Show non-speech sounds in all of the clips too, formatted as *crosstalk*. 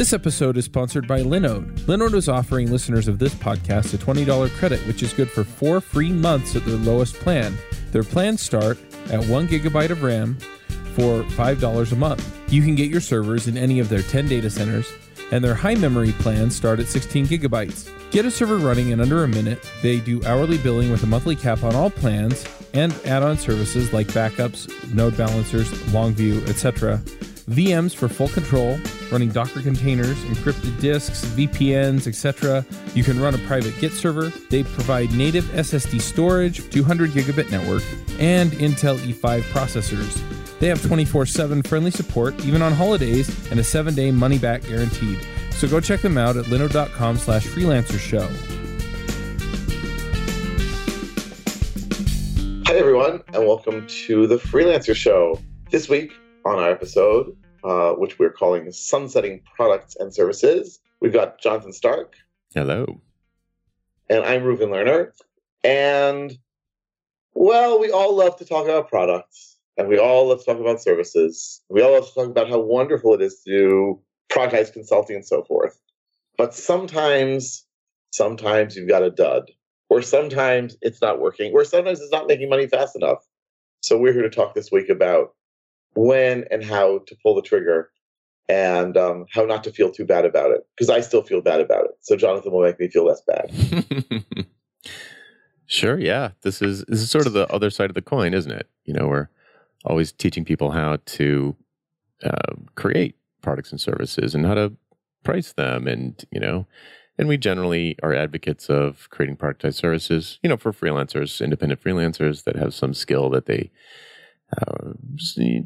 This episode is sponsored by Linode. Linode is offering listeners of this podcast a $20 credit, which is good for four free months at their lowest plan. Their plans start at one gigabyte of RAM for $5 a month. You can get your servers in any of their 10 data centers, and their high memory plans start at 16 gigabytes. Get a server running in under a minute. They do hourly billing with a monthly cap on all plans and add on services like backups, node balancers, Longview, etc. VMs for full control, running Docker containers, encrypted disks, VPNs, etc. You can run a private Git server. They provide native SSD storage, 200 gigabit network, and Intel E5 processors. They have 24 7 friendly support, even on holidays, and a 7 day money back guaranteed. So go check them out at linode.com slash freelancer show. Hi, everyone, and welcome to the Freelancer Show. This week on our episode, uh, which we're calling Sunsetting Products and Services, we've got Jonathan Stark. Hello. And I'm Reuven Lerner. And, well, we all love to talk about products, and we all love to talk about services. We all love to talk about how wonderful it is to do productized consulting and so forth. But sometimes, sometimes you've got a dud, or sometimes it's not working, or sometimes it's not making money fast enough. So we're here to talk this week about when and how to pull the trigger and um, how not to feel too bad about it because I still feel bad about it. So Jonathan will make me feel less bad. *laughs* sure, yeah. This is this is sort of the other side of the coin, isn't it? You know, we're always teaching people how to uh, create products and services and how to price them, and you know, and we generally are advocates of creating productized services. You know, for freelancers, independent freelancers that have some skill that they uh,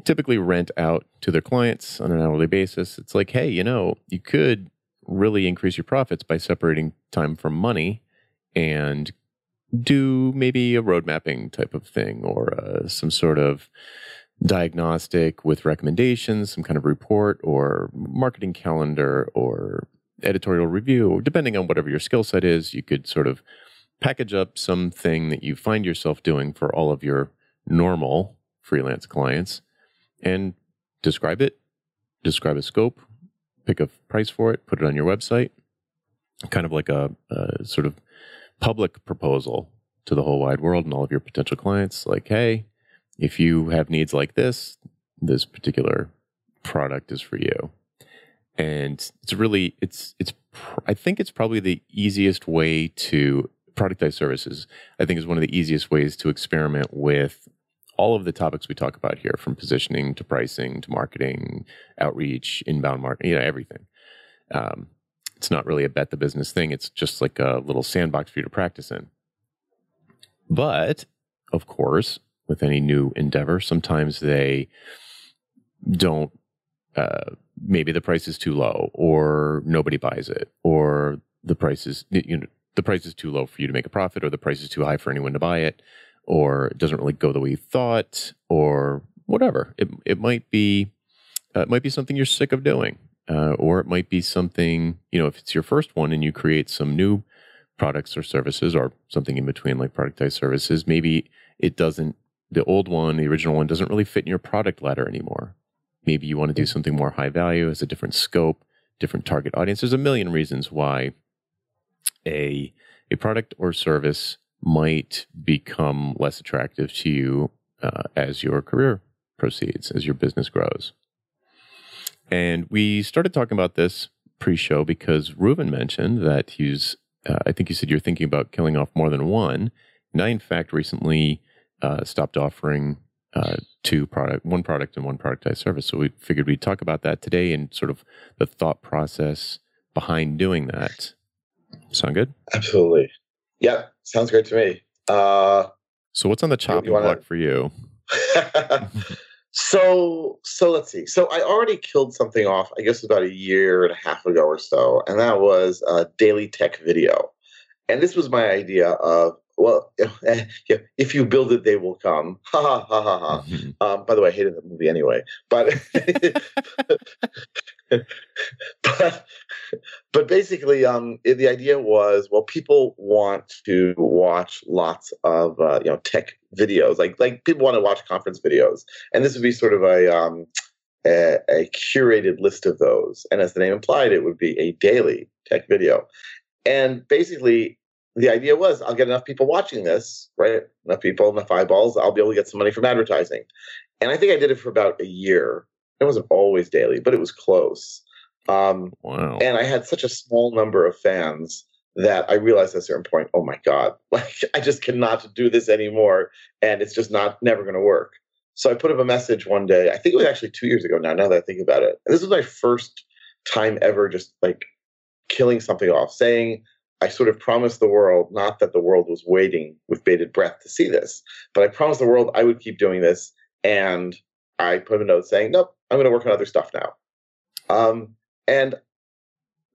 typically rent out to their clients on an hourly basis. It's like, hey, you know, you could really increase your profits by separating time from money and do maybe a road mapping type of thing or uh, some sort of diagnostic with recommendations, some kind of report or marketing calendar or editorial review, depending on whatever your skill set is. You could sort of package up something that you find yourself doing for all of your normal freelance clients and describe it, describe a scope, pick a price for it, put it on your website, kind of like a, a sort of public proposal to the whole wide world and all of your potential clients. Like, hey, if you have needs like this, this particular product is for you. And it's really, it's, it's, I think it's probably the easiest way to productize services. I think is one of the easiest ways to experiment with all of the topics we talk about here, from positioning to pricing to marketing, outreach, inbound marketing, you know, everything. Um, it's not really a bet the business thing. It's just like a little sandbox for you to practice in. But of course, with any new endeavor, sometimes they don't. Uh, maybe the price is too low, or nobody buys it, or the price is you know the price is too low for you to make a profit, or the price is too high for anyone to buy it or it doesn't really go the way you thought, or whatever. It it might be uh, it might be something you're sick of doing, uh, or it might be something you know if it's your first one and you create some new products or services, or something in between like productized services. Maybe it doesn't. The old one, the original one, doesn't really fit in your product ladder anymore. Maybe you want to do something more high value, has a different scope, different target audience. There's a million reasons why a a product or service might become less attractive to you uh, as your career proceeds, as your business grows. And we started talking about this pre show because Reuven mentioned that he's, uh, I think you said you're thinking about killing off more than one. And I, in fact, recently uh, stopped offering uh, two product, one product and one productized service. So we figured we'd talk about that today and sort of the thought process behind doing that. Sound good? Absolutely. Yep, sounds great to me. Uh, so what's on the chopping wanna... block for you? *laughs* *laughs* so so let's see. So I already killed something off. I guess about a year and a half ago or so, and that was a daily tech video. And this was my idea of well, *laughs* if you build it, they will come. *laughs* Ha ha ha ha ha. Mm-hmm. Um, by the way, I hated the movie anyway. But *laughs* but *laughs* but basically, um, the idea was, well, people want to watch lots of uh, you know tech videos, like like people want to watch conference videos, and this would be sort of a um, a, a curated list of those. And as the name implied, it would be a daily tech video. And basically, the idea was I'll get enough people watching this, right? Enough people, enough eyeballs, I'll be able to get some money from advertising. And I think I did it for about a year. It wasn't always daily, but it was close. Um, Wow. and I had such a small number of fans that I realized at a certain point, oh my God, *laughs* like I just cannot do this anymore. And it's just not never going to work. So I put up a message one day. I think it was actually two years ago now, now that I think about it. And this was my first time ever just like killing something off, saying, I sort of promised the world, not that the world was waiting with bated breath to see this, but I promised the world I would keep doing this. And I put a note saying, nope, I'm going to work on other stuff now. Um, and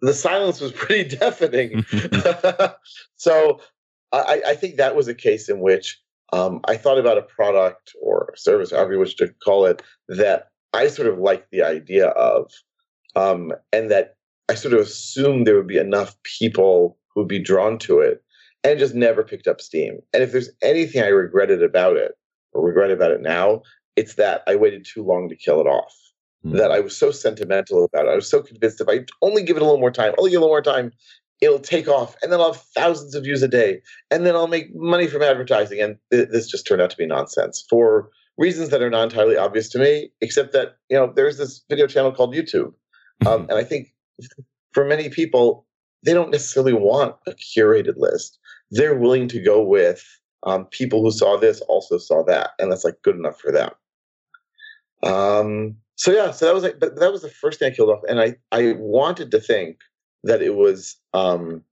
the silence was *laughs* pretty deafening. *laughs* *laughs* so I, I think that was a case in which um, I thought about a product or service, however you wish to call it, that I sort of liked the idea of, um, and that I sort of assumed there would be enough people who would be drawn to it, and just never picked up steam. And if there's anything I regretted about it, or regret about it now, it's that I waited too long to kill it off Hmm. that I was so sentimental about it. I was so convinced if I only give it a little more time, only give it a little more time, it'll take off, and then I'll have thousands of views a day, and then I'll make money from advertising. And th- this just turned out to be nonsense for reasons that are not entirely obvious to me, except that you know there's this video channel called YouTube, um, *laughs* and I think for many people they don't necessarily want a curated list. They're willing to go with um, people who saw this also saw that, and that's like good enough for them. Um, so yeah, so that was like, that was the first thing I killed off, and I I wanted to think that it was. Um,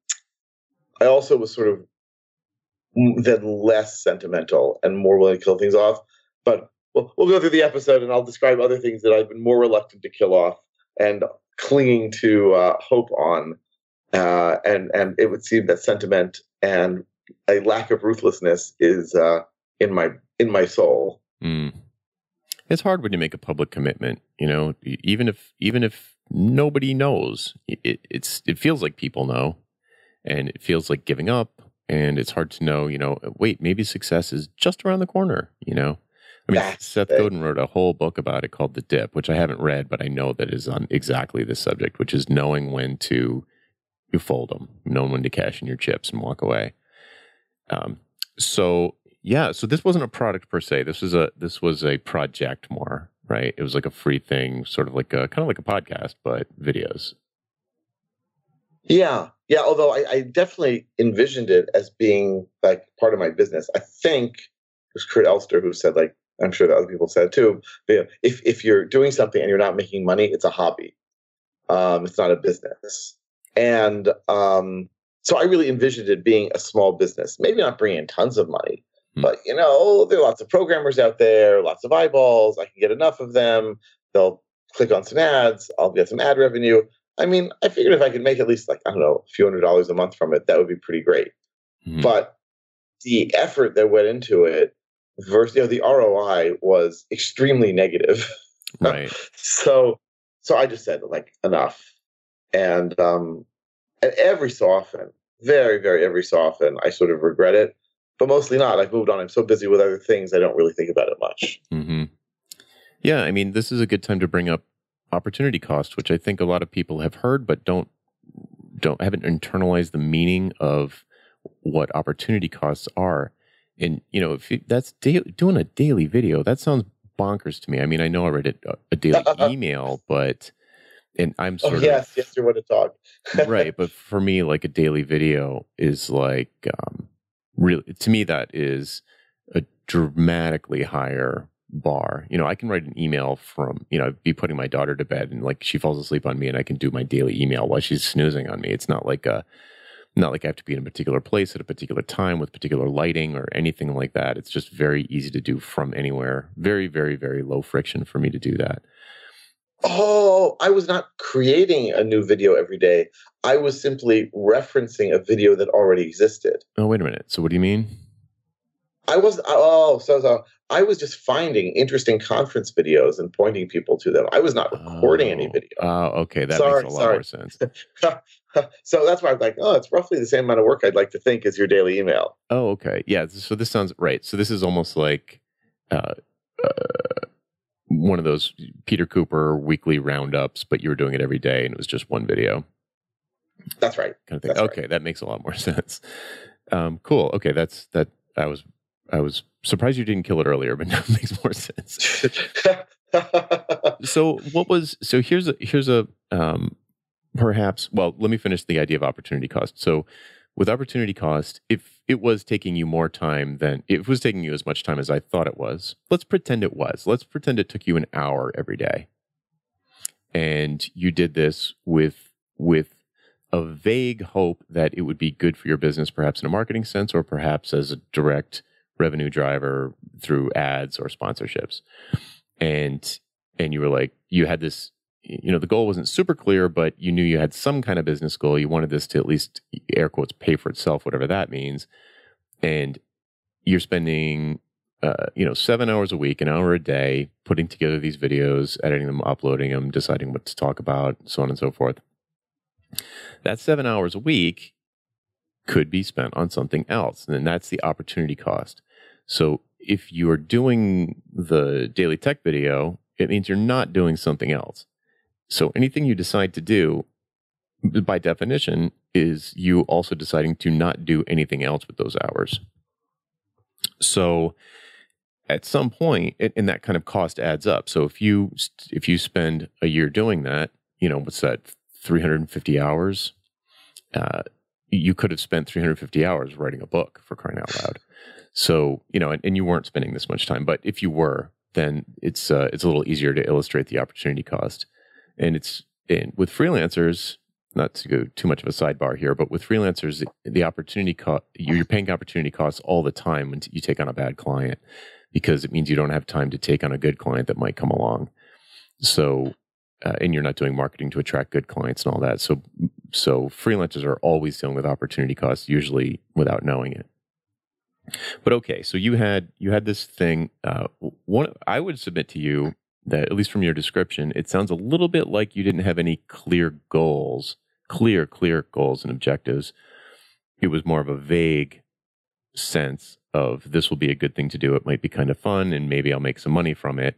I also was sort of then less sentimental and more willing to kill things off, but we'll, we'll go through the episode and I'll describe other things that I've been more reluctant to kill off and clinging to uh, hope on, uh, and and it would seem that sentiment and a lack of ruthlessness is uh, in my in my soul. Mm. It's hard when you make a public commitment, you know, even if even if nobody knows, it it's it feels like people know and it feels like giving up and it's hard to know, you know, wait, maybe success is just around the corner, you know. I mean, That's Seth thing. Godin wrote a whole book about it called The Dip, which I haven't read, but I know that is on exactly this subject, which is knowing when to you fold them, knowing when to cash in your chips and walk away. Um, so yeah, so this wasn't a product per se. This was a this was a project more, right? It was like a free thing, sort of like a kind of like a podcast, but videos. Yeah, yeah. Although I, I definitely envisioned it as being like part of my business. I think it was Kurt Elster who said, like, I'm sure that other people said too. But, if if you're doing something and you're not making money, it's a hobby. Um, it's not a business. And um, so I really envisioned it being a small business. Maybe not bringing in tons of money, Hmm. but you know, there are lots of programmers out there, lots of eyeballs. I can get enough of them. They'll click on some ads. I'll get some ad revenue. I mean, I figured if I could make at least like I don't know, a few hundred dollars a month from it, that would be pretty great. Mhm. But the effort that went into it versus you know, the ROI was extremely negative. right. *laughs* so so I just said like enough. And um and every so often, very, very every so often, I sort of regret it. But mostly not. I've moved on. I'm so busy with other things I don't really think about it much. hmm Yeah, I mean, this is a good time to bring up opportunity cost, which I think a lot of people have heard, but don't don't haven't internalized the meaning of what opportunity costs are. And you know, if you, that's da- doing a daily video, that sounds bonkers to me. I mean, I know I read it, a, a daily *laughs* email, but and I'm Oh sort yes, of yes, you want to talk. *laughs* right but for me like a daily video is like um really to me that is a dramatically higher bar. You know i can write an email from you know be putting my daughter to bed and like she falls asleep on me and i can do my daily email while she's snoozing on me. It's not like a not like i have to be in a particular place at a particular time with particular lighting or anything like that. It's just very easy to do from anywhere. Very very very low friction for me to do that Oh, I was not creating a new video every day. I was simply referencing a video that already existed. oh wait a minute so what do you mean I was oh so so I was just finding interesting conference videos and pointing people to them. I was not recording any Oh, video. Oh, okay. That Sorry, makes a lot sorry. more sense. *laughs* so that's why I'm like, oh, it's roughly the same amount of work I'd like to think as your daily email. Oh, okay. Yeah. So this sounds right. So this is almost like uh, uh, one of those Peter Cooper weekly roundups, but you were doing it every day and it was just one video That's right. kind of thing. That's right. okay, that makes a lot more *laughs* sense. Um, cool. Okay, that's that. I was I was surprised you didn't kill it earlier, but *laughs* now it makes more sense. *laughs* So what was so here's a here's a um, perhaps well let me finish the idea of opportunity cost. So with opportunity cost, if it was taking you more time than it was taking you as much time as I thought it was, let's pretend it was. Let's pretend it took you an hour every day. And you did this with with a vague hope that it would be good for your business, perhaps in a marketing sense, or perhaps as a direct revenue driver through ads or sponsorships. And and you were like, you had this, you know, the goal wasn't super clear, but you knew you had some kind of business goal. You wanted this to at least air quotes pay for itself, whatever that means. And you're spending, uh, you know, seven hours a week, an hour a day, putting together these videos, editing them, uploading them, deciding what to talk about, so on and so forth. That seven hours a week could be spent on something else. And that's the opportunity cost. So if you're doing the daily tech video, it means you're not doing something else. So anything you decide to do, by definition, is you also deciding to not do anything else with those hours. So at some point, and and that kind of cost adds up. So if you if you spend a year doing that, you know what's that, 350 hours. Uh, you could have spent 350 hours writing a book for crying out loud. So you know, and, and you weren't spending this much time, but if you were, then it's uh, it's a little easier to illustrate the opportunity cost. And it's and with freelancers, not to go too much of a sidebar here, but with freelancers, the, opportunity cost you're paying opportunity costs all the time when you take on a bad client because it means you don't have time to take on a good client that might come along. So, uh, and you're not doing marketing to attract good clients and all that. So, so freelancers are always dealing with opportunity costs, usually without knowing it. But okay, so you had you had this thing. Uh, one, I would submit to you that at least from your description, it sounds a little bit like you didn't have any clear goals, clear, clear goals and objectives. It was more of a vague sense of this will be a good thing to do. It might be kind of fun, and maybe I'll make some money from it.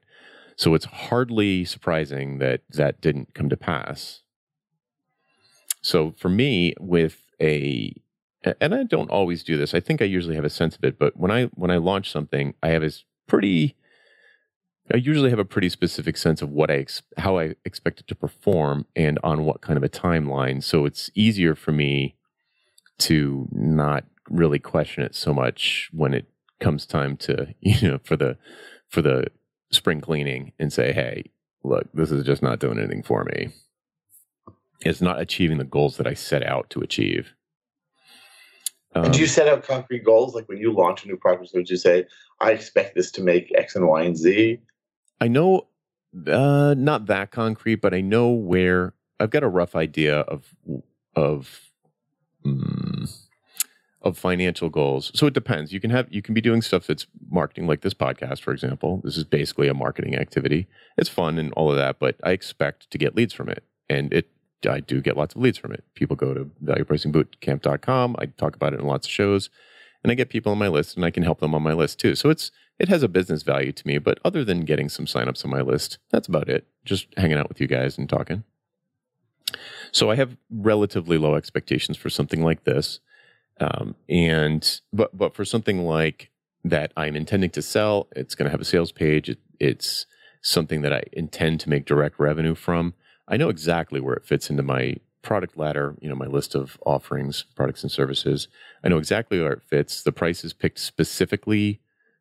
So it's hardly surprising that that didn't come to pass. So for me, with a and I don't always do this. I think I usually have a sense of it, but when I when I launch something, I have a pretty I usually have a pretty specific sense of what I ex- how I expect it to perform and on what kind of a timeline. So it's easier for me to not really question it so much when it comes time to *laughs* you know for the for the spring cleaning and say, hey, look, this is just not doing anything for me. It's not achieving the goals that I set out to achieve. and do you Um, set out concrete goals? Like when you launch a new product, would you say, I expect this to make X and Y and Z? I know, uh, not that concrete, but I know where I've got a rough idea of of mm, of financial goals. So it depends. You can have you can be doing stuff that's marketing, like this podcast, for example. This is basically a marketing activity. It's fun and all of that, but I expect to get leads from it, and it I do get lots of leads from it. People go to valuepricingbootcamp.com. I talk about it in lots of shows, and I get people on my list, and I can help them on my list too. So it's it has a business value to me. But other than getting some signups on my list, that's about it. Just hanging out with you guys and talking. So I have relatively low expectations for something like this, um, and but but for something like that, I'm intending to sell. It's going to have a sales page. It, it's something that I intend to make direct revenue from. I know exactly where it fits into my product ladder, you know, my list of offerings, products and services. I know exactly where it fits. The price is picked specifically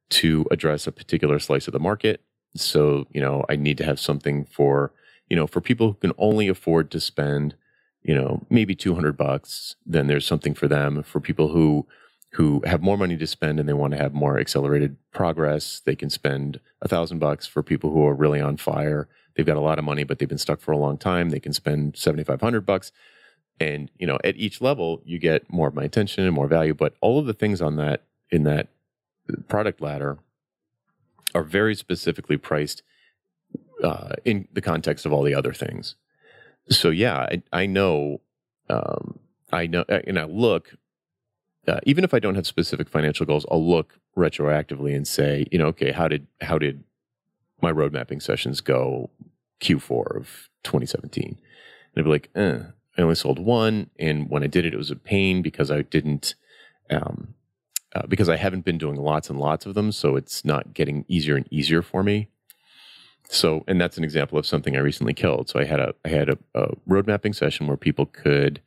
to address a particular slice of the market. So, you know, I need to have something for, you know, for people who can only afford to spend, you know, maybe 200 bucks, then there's something for them. For people who who have more money to spend and they want to have more accelerated progress, they can spend a thousand bucks. For people who are really on fire, they've got a lot of money, but they've been stuck for a long time, they can spend 7,500 bucks. And, you know, at each level, you get more of my attention and more value. But all of the things on that, in that product ladder are very specifically priced uh, in the context of all the other things. So yeah, I, I know, um, I know, and I look. Uh, even if I don't have specific financial goals, I'll look retroactively and say, you know, okay, how did how did my road mapping sessions go Q4 of 2017? And I'd be like, eh, I only sold one, and when I did it, it was a pain because I didn't, um, uh, because I haven't been doing lots and lots of them, so it's not getting easier and easier for me. So, and that's an example of something I recently killed. So I had a I had a, a road mapping session where people could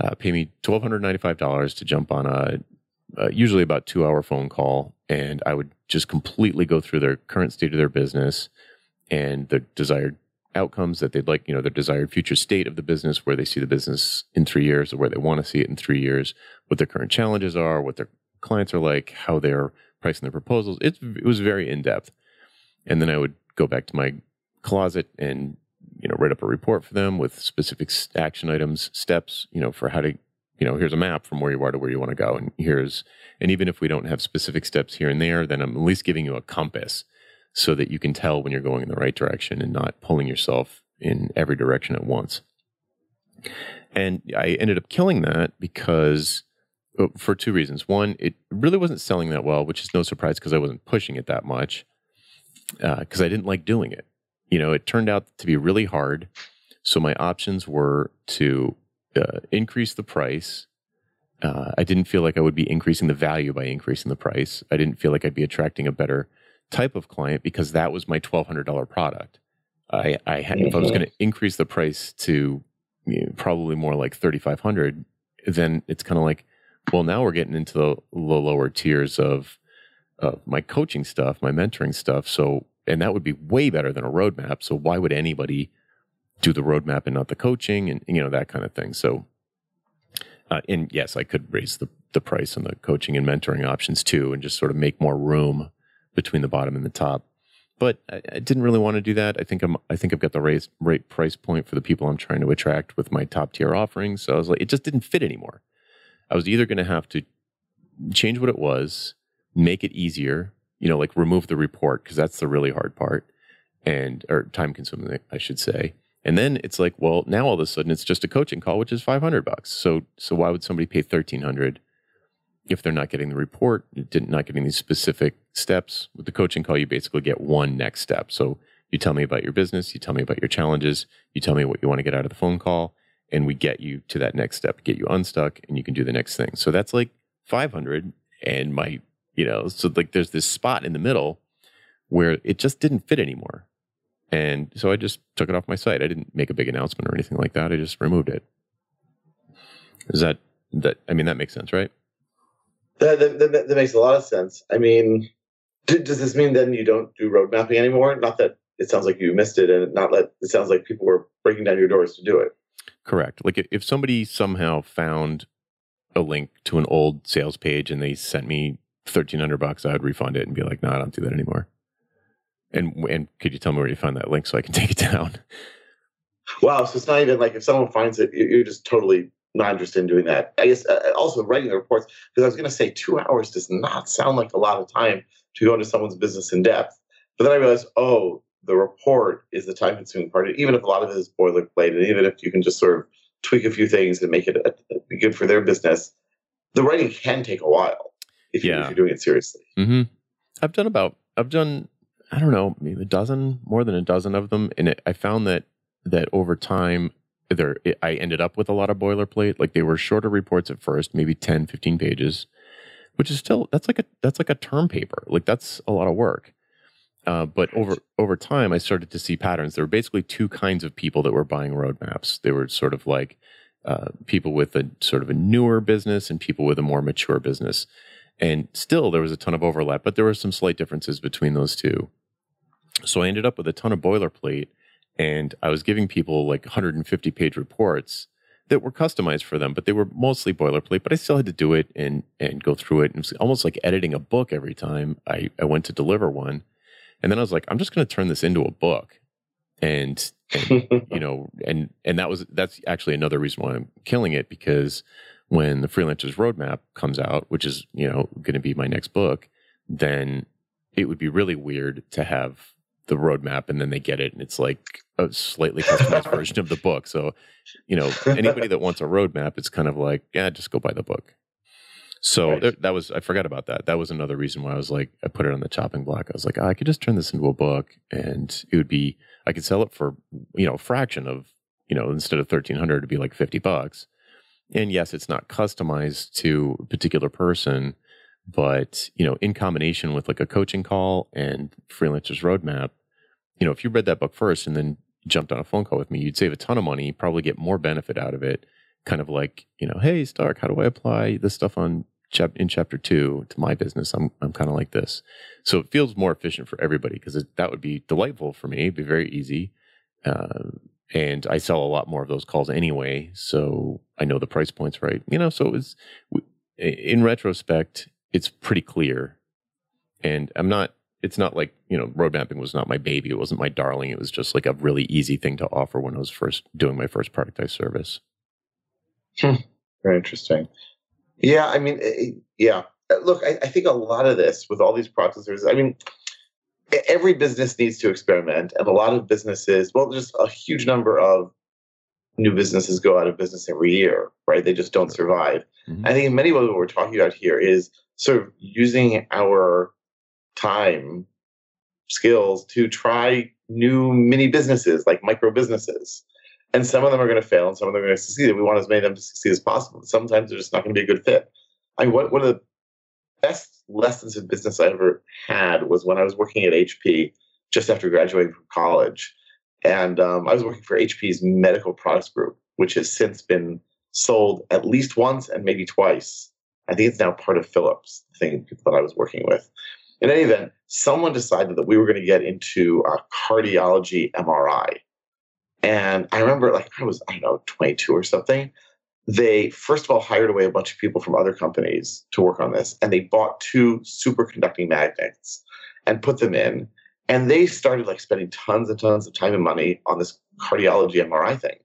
uh, pay me twelve hundred ninety five dollars to jump on a uh, usually about two hour phone call, and I would just completely go through their current state of their business and the desired outcomes that they'd like, you know, their desired future state of the business, where they see the business in three years, or where they want to see it in three years, what their current challenges are, what their clients are like, how they're pricing their proposals. It, it was very in depth, and then I would go back to my closet and you know write up a report for them with specific action items steps you know for how to you know here's a map from where you are to where you want to go and here's and even if we don't have specific steps here and there then i'm at least giving you a compass so that you can tell when you're going in the right direction and not pulling yourself in every direction at once and i ended up killing that because for two reasons one it really wasn't selling that well which is no surprise because i wasn't pushing it that much because uh, I didn't like doing it. You know, it turned out to be really hard. So my options were to uh, increase the price. Uh, I didn't feel like I would be increasing the value by increasing the price. I didn't feel like I'd be attracting a better type of client because that was my twelve hundred dollar product. I, I had, if I was going to increase the price to you know, probably more like thirty five hundred, then it's kind of like, well, now we're getting into the, the lower tiers of of my coaching stuff, my mentoring stuff. So, and that would be way better than a roadmap. So, why would anybody do the roadmap and not the coaching and, you know, that kind of thing? So, uh, and yes, I could raise the, the price on the coaching and mentoring options too, and just sort of make more room between the bottom and the top. But I, I didn't really want to do that. I think I'm, I think I've got the right, right price point for the people I'm trying to attract with my top tier offerings. So I was like, it just didn't fit anymore. I was either going to have to change what it was make it easier, you know, like remove the report because that's the really hard part and or time consuming, I should say. And then it's like, well, now all of a sudden it's just a coaching call, which is 500 bucks. So, so why would somebody pay 1300 if they're not getting the report, didn't not getting these specific steps? With the coaching call, you basically get one next step. So you tell me about your business, you tell me about your challenges, you tell me what you want to get out of the phone call, and we get you to that next step, get you unstuck, and you can do the next thing. So that's like 500. And my you know so like there's this spot in the middle where it just didn't fit anymore. And so i just took it off my site. I didn't make a big announcement or anything like that. I just removed it. Is that that i mean that makes sense right? That, that, that, makes a lot of sense. I mean does this mean then you don't do road mapping anymore? Not that it sounds like you missed it and not that it sounds like people were breaking down your doors to do it correct like if somebody somehow found a link to an old sales page and they sent me thirteen hundred bucks, I would refund it and be like, no, I don't do that anymore. And and could you tell me where you found that link so I can *laughs* take it down? Wow, so it's not even like if someone finds it, you're just totally not interested in doing that. I guess uh, also writing the reports because I was going to say two hours does not sound like a lot of time to go into someone's business in depth. But then I realized, oh, the report is the time consuming part. Even if a lot of it is boilerplate, and even if you can just sort of tweak a few things and make it a, good for their business, the writing can take a while if, yeah. you, if you're doing it seriously. Mm-hmm. I've done about I've done I don't know maybe a dozen more than a dozen of them, and it, I found that that over time there it, I ended up with a lot of boilerplate. Like they were shorter reports at first, maybe 10, 15 pages, which is still that's like a that's like a term paper. Like that's a lot of work. Uh, but over over time, I started to see patterns. There were basically two kinds of people that were buying roadmaps. They were sort of like uh, people with a sort of a newer business and people with a more mature business. And still, there was a ton of overlap, but there were some slight differences between those two. So I ended up with a ton of boilerplate, and I was giving people like 150 page reports that were customized for them, but they were mostly boilerplate. But I still had to do it and and go through it. And it was almost like editing a book every time I, I went to deliver one. And then I was like, I'm just going to turn this into a book. And, and *laughs* you know, and and that was that's actually another reason why I'm killing it because when the freelancers roadmap comes out, which is you know going to be my next book, then it would be really weird to have the roadmap and then they get it and it's like a slightly customized version of the book. So, you know, anybody that wants a roadmap, it's kind of like, yeah, just go buy the book. So right. th- that was I forgot about that. That was another reason why I was like I put it on the chopping block. I was like, oh, I could just turn this into a book and it would be I could sell it for, you know, a fraction of, you know, instead of 1300 it'd be like 50 bucks. And yes, it's not customized to a particular person, but, you know, in combination with like a coaching call and freelancers roadmap, you know, if you read that book first and then jumped on a phone call with me, you'd save a ton of money, probably get more benefit out of it. Kind of like, you know, hey, Stark, how do I apply this stuff on chap- in chapter two to my business? I'm, I'm kind of like this. So it feels more efficient for everybody because that would be delightful for me. It'd be very easy. Uh, and I sell a lot more of those calls anyway. So I know the price points right, you know, so it's in retrospect, it's pretty clear. And I'm not it's not like you know road mapping was not my baby it wasn't my darling it was just like a really easy thing to offer when i was first doing my first productized service hmm. very interesting yeah i mean eh, yeah uh, look I, I, think a lot of this with all these processors i mean every business needs to experiment and a lot of businesses well just a huge number of new businesses go out of business every year right they just don't survive mm-hmm. i think in many ways what we're talking about here is sort of using our time skills to try new mini businesses like micro businesses. And some of them are going to fail and some of them are going to succeed. We want as many of them to succeed as possible. Sometimes they're just not going to be a good fit. I mean, one of the best lessons in business I ever had was when I was working at HP just after graduating from college. And um, I was working for HP's medical products group, which has since been sold at least once and maybe twice. I think it's now part of Philips, the thing that I was working with in any event, someone decided that we were going to get into cardiology MRI. And I remember, like, I was, I don't know, 22 or something. They, first of all, hired away a bunch of people from other companies to work on this. And they bought two superconducting magnets and put them in. And they started like spending tons and tons of time and money on this cardiology MRI thing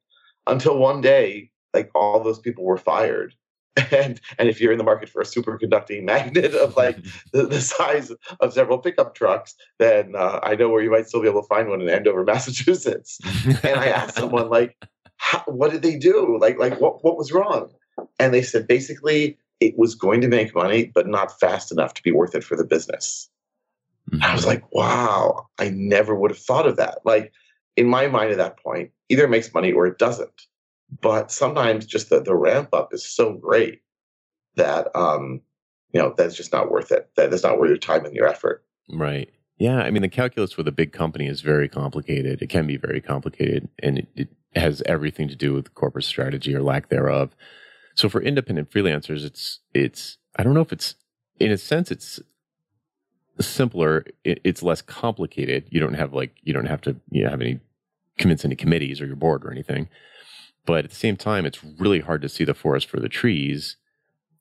until one day, like, all those people were fired *laughs* and and if you're in the market for a superconducting magnet of like *laughs* the, the size of several pickup trucks, then uh, I know where you might still be able to find one in Andover, *laughs* Massachusetts. and I asked someone like, what did they do? Like like what what was wrong? And they said basically it was going to make money, but not fast enough to be worth it for the business. Mm-hmm. I was like, wow, I never would have thought of that. Like in my mind at that point, either it makes money or it doesn't but sometimes just the, the ramp up is so great that um you know that's just not worth it. That is not worth your time and your effort. Right. Yeah i mean the calculus with a big company is very complicated. It can be very complicated and it, it has everything to do with corporate strategy or lack thereof. So for independent freelancers it's it's i don't know if it's in a sense it's simpler it, it's less complicated. You don't have like you don't have to you know, have any convince any committees or your board or anything but at the same time, it's really hard to see the forest for the trees,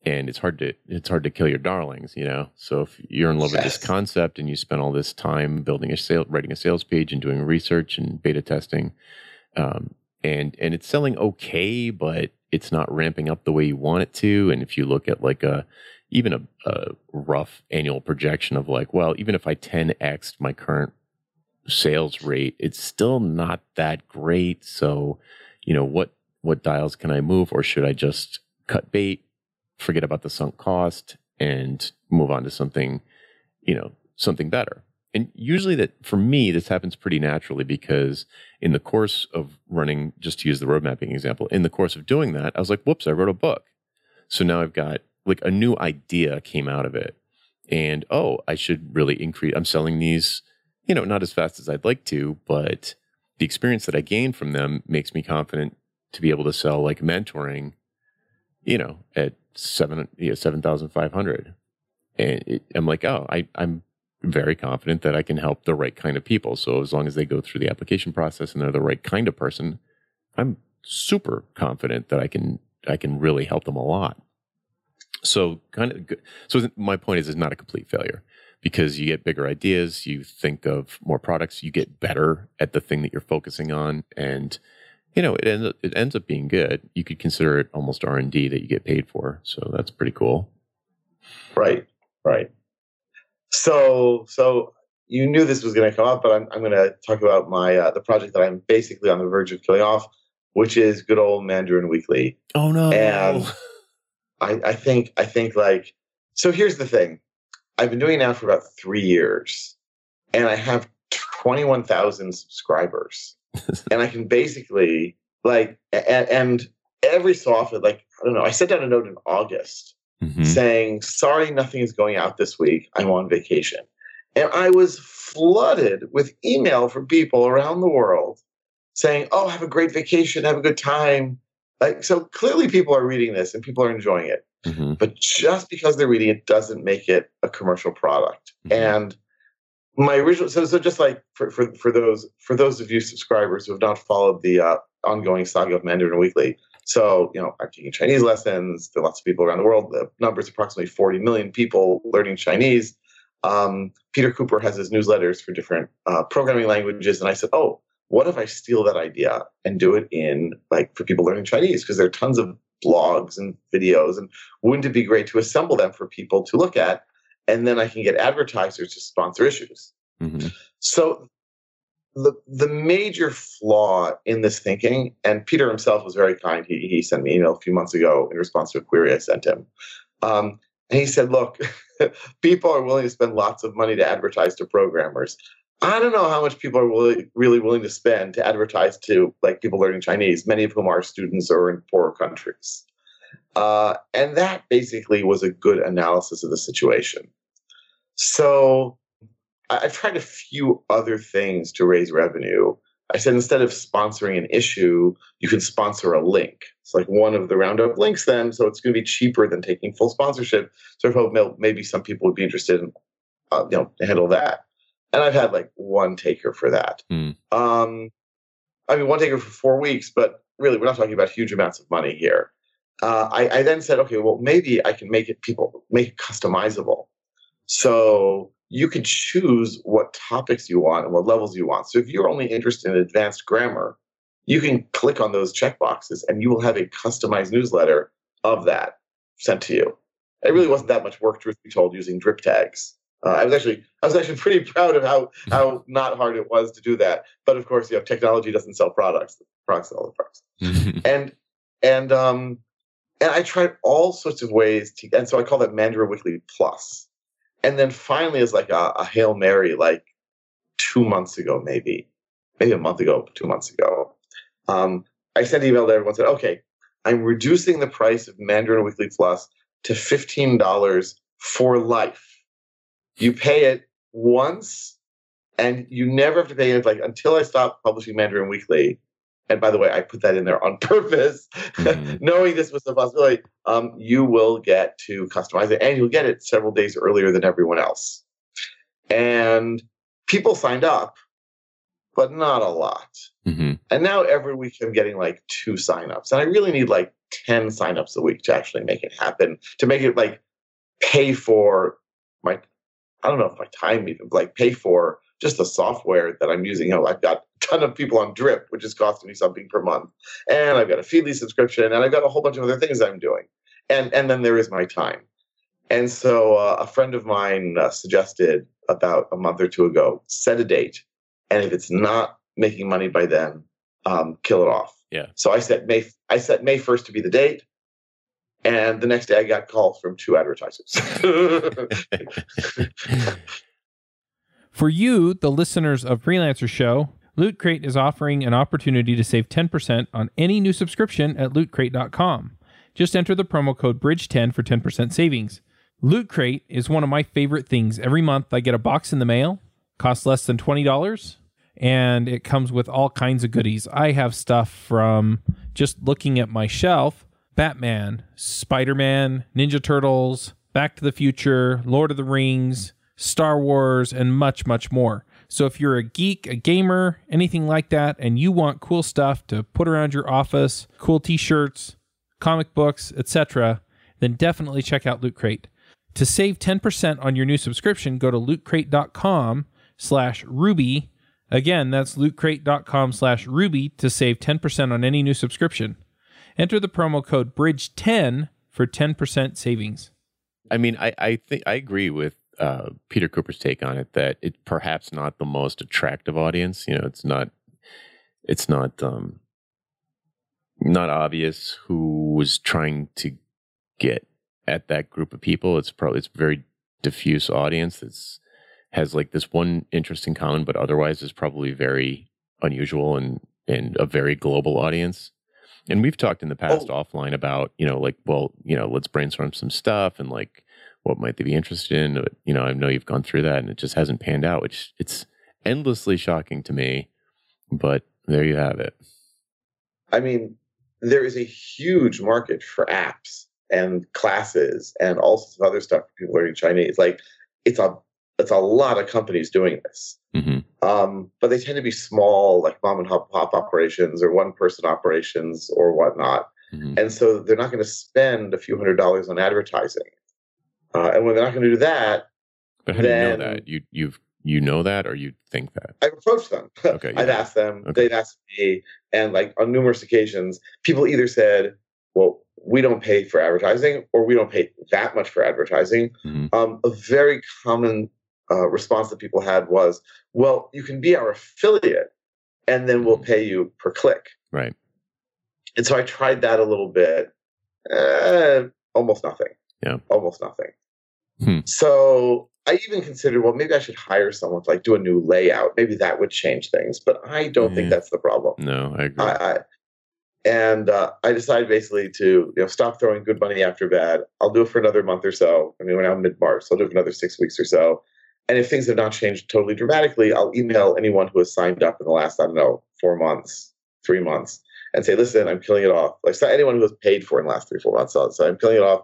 and it's hard to it's hard to kill your darlings, you know. So if you're in love yes. with this concept and you spend all this time building a sale, writing a sales page, and doing research and beta testing, um, and and it's selling okay, but it's not ramping up the way you want it to. And if you look at like a even a, a rough annual projection of like, well, even if I 10x my current sales rate, it's still not that great. So you know, what what dials can I move, or should I just cut bait, forget about the sunk cost, and move on to something, you know, something better? And usually, that for me, this happens pretty naturally because in the course of running, just to use the road mapping example, in the course of doing that, I was like, whoops, I wrote a book. So now I've got like a new idea came out of it. And oh, I should really increase. I'm selling these, you know, not as fast as I'd like to, but the experience that I gained from them makes me confident to be able to sell like mentoring, you know, at seven, yeah, 7,500. And it, I'm like, oh, I, I'm very confident that I can help the right kind of people. So as long as they go through the application process and they're the right kind of person, I'm super confident that I can, I can really help them a lot. So kind of, so my point is, it's not a complete failure because you get bigger ideas, you think of more products, you get better at the thing that you're focusing on, and you know it ends up, it ends up being good. You could consider it almost R and D that you get paid for, so that's pretty cool. Right, right. So, so you knew this was going to come up, but I'm, I'm going to talk about my uh, the project that I'm basically on the verge of killing off, which is good old Mandarin Weekly. Oh no! And I, I think I think like so. Here's the thing: I've been doing it now for about three years, and I have 21,000 subscribers, *laughs* and I can basically like and, and every so often, like I don't know, I sent out a note in August Mhm. saying, "Sorry, nothing is going out this week. I'm on vacation." And I was flooded with email from people around the world saying, "Oh, have a great vacation, have a good time." Like so clearly people are reading this and people are enjoying it. Mhm. But just because they're reading it doesn't make it a commercial product. Mhm. And my original so so just like for, for for those for those of you subscribers who have not followed the uh, ongoing saga of Mandarin Weekly. So, you know, I'm taking Chinese lessons. There are lots of people around the world. The number is approximately 40 million people learning Chinese. Um, Peter Cooper has his newsletters for different uh, programming languages. And I said, oh, what if I steal that idea and do it in like for people learning Chinese? Because there are tons of blogs and videos. And wouldn't it be great to assemble them for people to look at? And then I can get advertisers to sponsor issues. Mhm. So the the major flaw in this thinking, and Peter himself was very kind. He he sent me an email a few months ago in response to a query I sent him. Um, and he said, "Look, *laughs* people are willing to spend lots of money to advertise to programmers. I don't know how much people are really really willing to spend to advertise to like people learning Chinese, many of whom are students or in poorer countries." Uh, and that basically was a good analysis of the situation. So I- I've tried a few other things to raise revenue. I said instead of sponsoring an issue, you can sponsor a link. It's like one of the roundup links, then, so it's going to be cheaper than taking full sponsorship. So I hope maybe some people would be interested in, uh, you know, handle that. And I've had like one taker for that. Hmm. Um, I mean, one taker for four weeks, but really, we're not talking about huge amounts of money here. Uh, I, I then said, okay, well, maybe I can make it people make it customizable. So you can choose what topics you want and what levels you want. So if you're only interested in advanced grammar, you can click on those checkboxes and you will have a customized newsletter of that sent to you. It really wasn't that much work, truth be told, using drip tags. Uh, I was actually I was actually pretty *laughs* proud of how how not hard it was to do that. But of course, you know, technology doesn't sell products. Products sell the products *laughs* and and um and I tried all sorts of ways to and so I call that Mandarin Weekly Plus. And then finally as like a, a Hail Mary like two months ago, maybe, maybe a month ago, two months ago. Um, I sent an email to everyone said, okay, I'm reducing the price of Mandarin Weekly Plus to fifteen dollars for life. You pay it once and you never have to pay it like until I stop publishing Mandarin Weekly. And by the way, I put that in there on *laughs* purpose, Mhm. *laughs* knowing this was a possibility. Um, you will get to customize it, and you'll get it several days earlier than everyone else. And people signed up, but not a lot. Mhm. And now every week I'm getting like two signups, and I really need like ten signups a week to actually make it happen. To make it like pay for my, I don't know if my time even like pay for just the software that I'm using. You know, I've got a ton of people on Drip, which is costing me something per month, and I've got a Feedly subscription, and I've got a whole bunch of other things I'm doing, and and then there is my time. And so uh, a friend of mine uh, suggested about a month or two ago, set a date, and if it's not making money by then, um, kill it off. Yeah. So I set May. I set May first to be the date, and the next day I got calls from two advertisers. *laughs* For you, the listeners of Freelancer Show, Loot Crate is offering an opportunity to save 10% on any new subscription at lootcrate.com. Just enter the promo code BRIDGE10 for 10% savings. Loot Crate is one of my favorite things. Every month I get a box in the mail, costs less than $20, and it comes with all kinds of goodies. I have stuff from just looking at my shelf Batman, Spider Man, Ninja Turtles, Back to the Future, Lord of the Rings, Star Wars, and much, much more. So if you're a geek, a gamer, anything like that, and you want cool stuff to put around your office, cool t-shirts, comic books, etc., then definitely check out Loot Crate. To save 10% on your new subscription, go to lootcrate.com slash ruby. Again, that's lootcrate.com slash ruby to save 10% on any new subscription. Enter the promo code BRIDGE10 for 10% savings. I mean, I, I think I agree with uh, Peter Cooper's take on it that it's perhaps not the most attractive audience. You know, it's not it's not um, not obvious who was trying to get at that group of people. It's probably it's very diffuse audience that's has like this one interest in common, but otherwise is probably very unusual and and a very global audience. And we've talked in the past oh. offline about, you know, like, well, you know, let's brainstorm some stuff and like what might they be interested in. But, you know, I know you've gone through that and it just hasn't panned out, which it's endlessly shocking to me. But there you have it. I mean, there is a huge market for apps and classes and all sorts of other stuff for people learning Chinese. It's like it's a it's a lot of companies doing this. Mm-hmm. Um, but they tend to be small, like mom and pop, pop operations or one person operations or whatnot. Mm-hmm. And so they're not going to spend a few hundred dollars on advertising. Uh, and when they're not going to do that, but how then, do you know that? You you've you know that or you think that? I've approached them. *laughs* Okay. I've asked them. Okay. They've asked me, and like on numerous occasions, people either said, "Well, we don't pay for advertising," or "We don't pay that much for advertising." Mm-hmm. Um, a very common uh, response that people had was, well, you can be our affiliate and then we'll mm-hmm. pay you per click. Right. And so I tried that a little bit. Uh, almost nothing. Yeah. Almost nothing. Hmm. So I even considered, well, maybe I should hire someone to like do a new layout. Maybe that would change things. But I don't yeah. think that's the problem. No, I agree. I, I, and uh, I decided basically to you know stop throwing good money after bad. I'll do it for another month or so. I mean, we're now mid March, so I'll do it for another six weeks or so. And if things have not changed totally dramatically, I'll email anyone who has signed up in the last, I don't know, four months, three months, and say, listen, I'm killing it off. Like, so anyone who has paid for in the last three, four months. So, so I'm killing it off.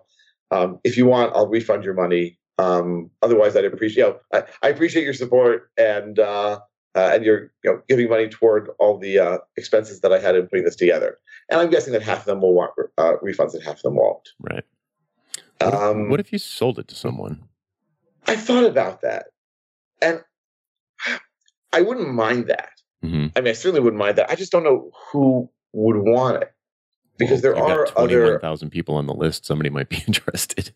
Um, if you want, I'll refund your money. Um, otherwise, I'd appreciate, you know, I, I appreciate your support and, uh, uh, and you're you know, giving money toward all the uh, expenses that I had in putting this together. And I'm guessing that half of them will want uh, refunds and half of them won't. Right. What if, um, what if you sold it to someone? I thought about that and I wouldn't mind that. Mm-hmm. I mean, I certainly wouldn't mind that. I just don't know who would want it because well, there are other thousand people on the list. Somebody might be *laughs* interested.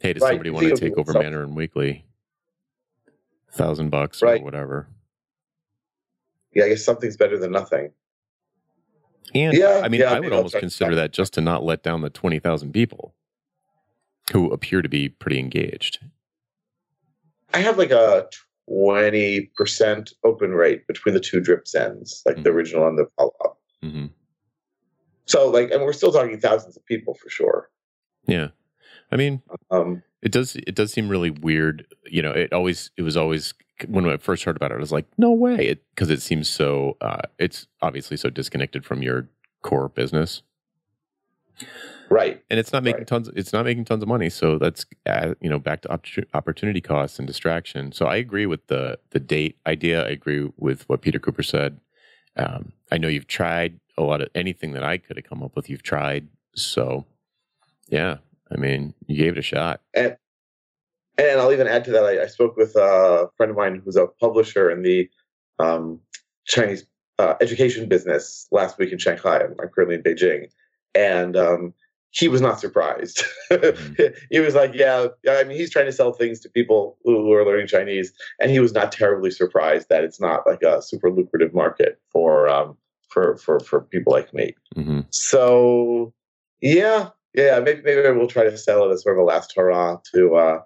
hey, does right. somebody want to take over Mandarin Weekly? Thousand bucks right. or whatever. Yeah, I guess something's better than nothing. And yeah, I mean, yeah, I would almost consider that just to not let down the twenty thousand people who appear to be pretty engaged. I have like a 20% open rate between the two drip sends, like mm-hmm. the original and the follow up. Mm-hmm. So, like, and we're still talking thousands of people for sure. Yeah. I mean, um, it does, it does seem really weird. You know, it always, it was always, when I first heard about it, I was like, no way. It, cause it seems so, uh, it's obviously so disconnected from your core business. Right. And it's not making right. tons. It's not making tons of money. So that's uh, you know back to opportunity costs and distraction. So I agree with the the date idea. I agree with what Peter Cooper said. Um, I know you've tried a lot of anything that I could have come up with. You've tried. So yeah, I mean, you gave it a shot. And and I'll even add to that. I, I spoke with a friend of mine who's a publisher in the um, Chinese uh, education business last week in Shanghai. I'm, I'm currently in Beijing, and um, he was not surprised. mm-hmm. *laughs* he was like, yeah, I mean, he's trying to sell things to people who are learning Chinese, and he was not terribly surprised that it's not like a super lucrative market for um, for for for people like me. Mm-hmm. So, yeah, yeah, maybe maybe we'll try to sell it as sort of a last hurrah to, uh,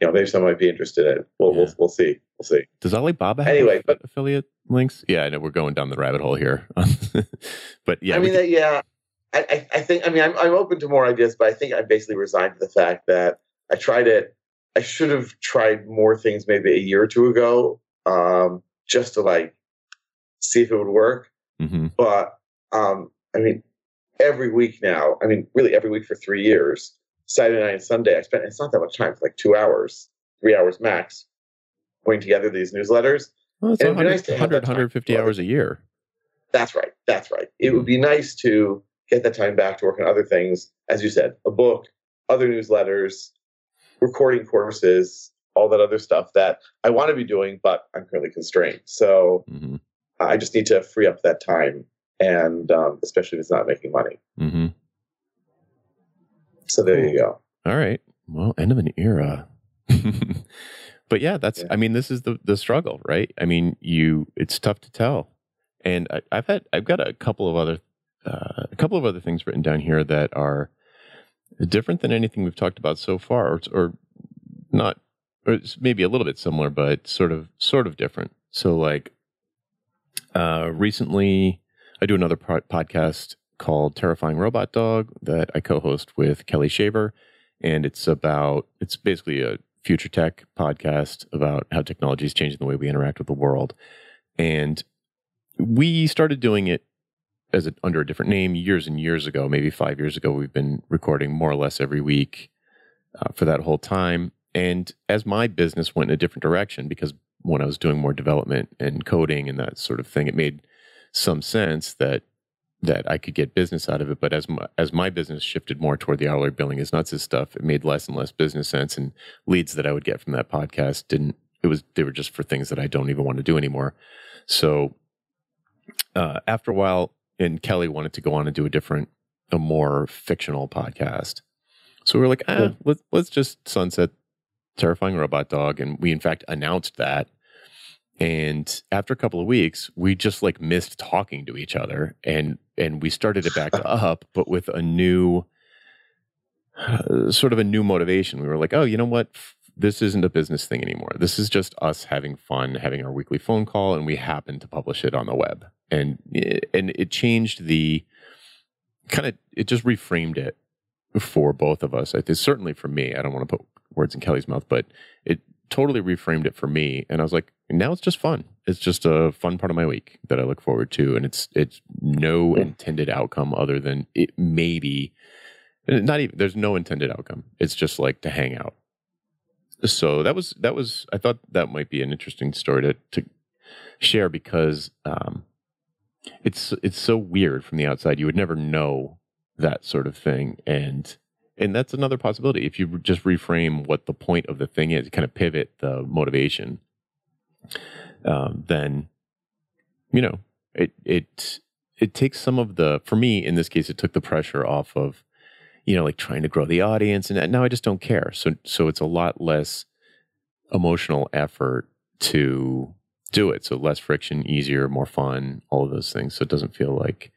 you know, maybe someone might be interested in it. We'll yeah. we'll, we'll see. We'll see. Does Alibaba have anyway, but, affiliate links? Yeah, I know we're going down the rabbit hole here, *laughs* but yeah, I mean, can, yeah I, I think I mean I'm I'm open to more ideas, but I think I'm basically resigned to the fact that I tried it. I should have tried more things maybe a year or two ago, um, just to like see if it would work. Mm-hmm. But um, I mean, every week now, I mean, really every week for three years, Saturday night and Sunday, I spent it's not that much time, it's like two hours, three hours max, putting together these newsletters. Well, it's 100, nice 100 150 hours a year. That's right. That's right. It would be nice to get that time back to work on other things. As you said, a book, other newsletters, recording courses, all that other stuff that I want to be doing, but I'm currently constrained. So mm-hmm. I just need to free up that time, and um, especially if it's not making money. Mm-hmm. So there you go. All right. Well, end of an era. *laughs* but yeah, that's. Yeah. I mean, this is the the struggle, right? I mean, you. It's tough to tell, and I, I've had. I've got a couple of other, uh, a couple of other things written down here that are different than anything we've talked about so far, or, or not, or maybe a little bit similar, but sort of sort of different. So, like, uh, recently, I do another pro- podcast called Terrifying Robot Dog that I co-host with Kelly Shaver, and it's about it's basically a future tech podcast about how technology is changing the way we interact with the world. And we started doing it as a, under a different name years and years ago, maybe five years ago. We've been recording more or less every week uh, for that whole time. And as my business went in a different direction, because when I was doing more development and coding and that sort of thing, it made some sense that that I could get business out of it. But as my, as my business shifted more toward the hourly billing is nuts stuff, it made less and less business sense. And leads that I would get from that podcast didn't. It was they were just for things that I don't even want to do anymore. So uh, after a while, and Kelly wanted to go on and do a different, a more fictional podcast. So we were like, ah, Cool. let's let's just sunset terrifying robot dog, and we in fact announced that. And after a couple of weeks, we just like missed talking to each other, and and we started it back *laughs* up, but with a new, uh, *sighs* sort of a new motivation. We were like, oh, you know what? This isn't a business thing anymore. This is just us having fun, having our weekly phone call, and we happen to publish it on the web. And and it changed the kind of it just reframed it for both of us. I think certainly for me. I don't want to put words in Kelly's mouth, but it totally reframed it for me. And I was like, now it's just fun. It's just a fun part of my week that I look forward to, and it's it's no intended outcome other than it maybe not even there's no intended outcome. It's just like to hang out. So that was that was I thought that might be an interesting story to to share because um, it's it's so weird from the outside. You would never know that sort of thing, and and that's another possibility if you just reframe what the point of the thing is, kind of pivot the motivation. Um, then, you know, it it it takes some of the for me in this case, it took the pressure off of you know like trying to grow the audience, and now I just don't care. So so it's a lot less emotional effort to do it. So less friction, easier, more fun, all of those things. So it doesn't feel like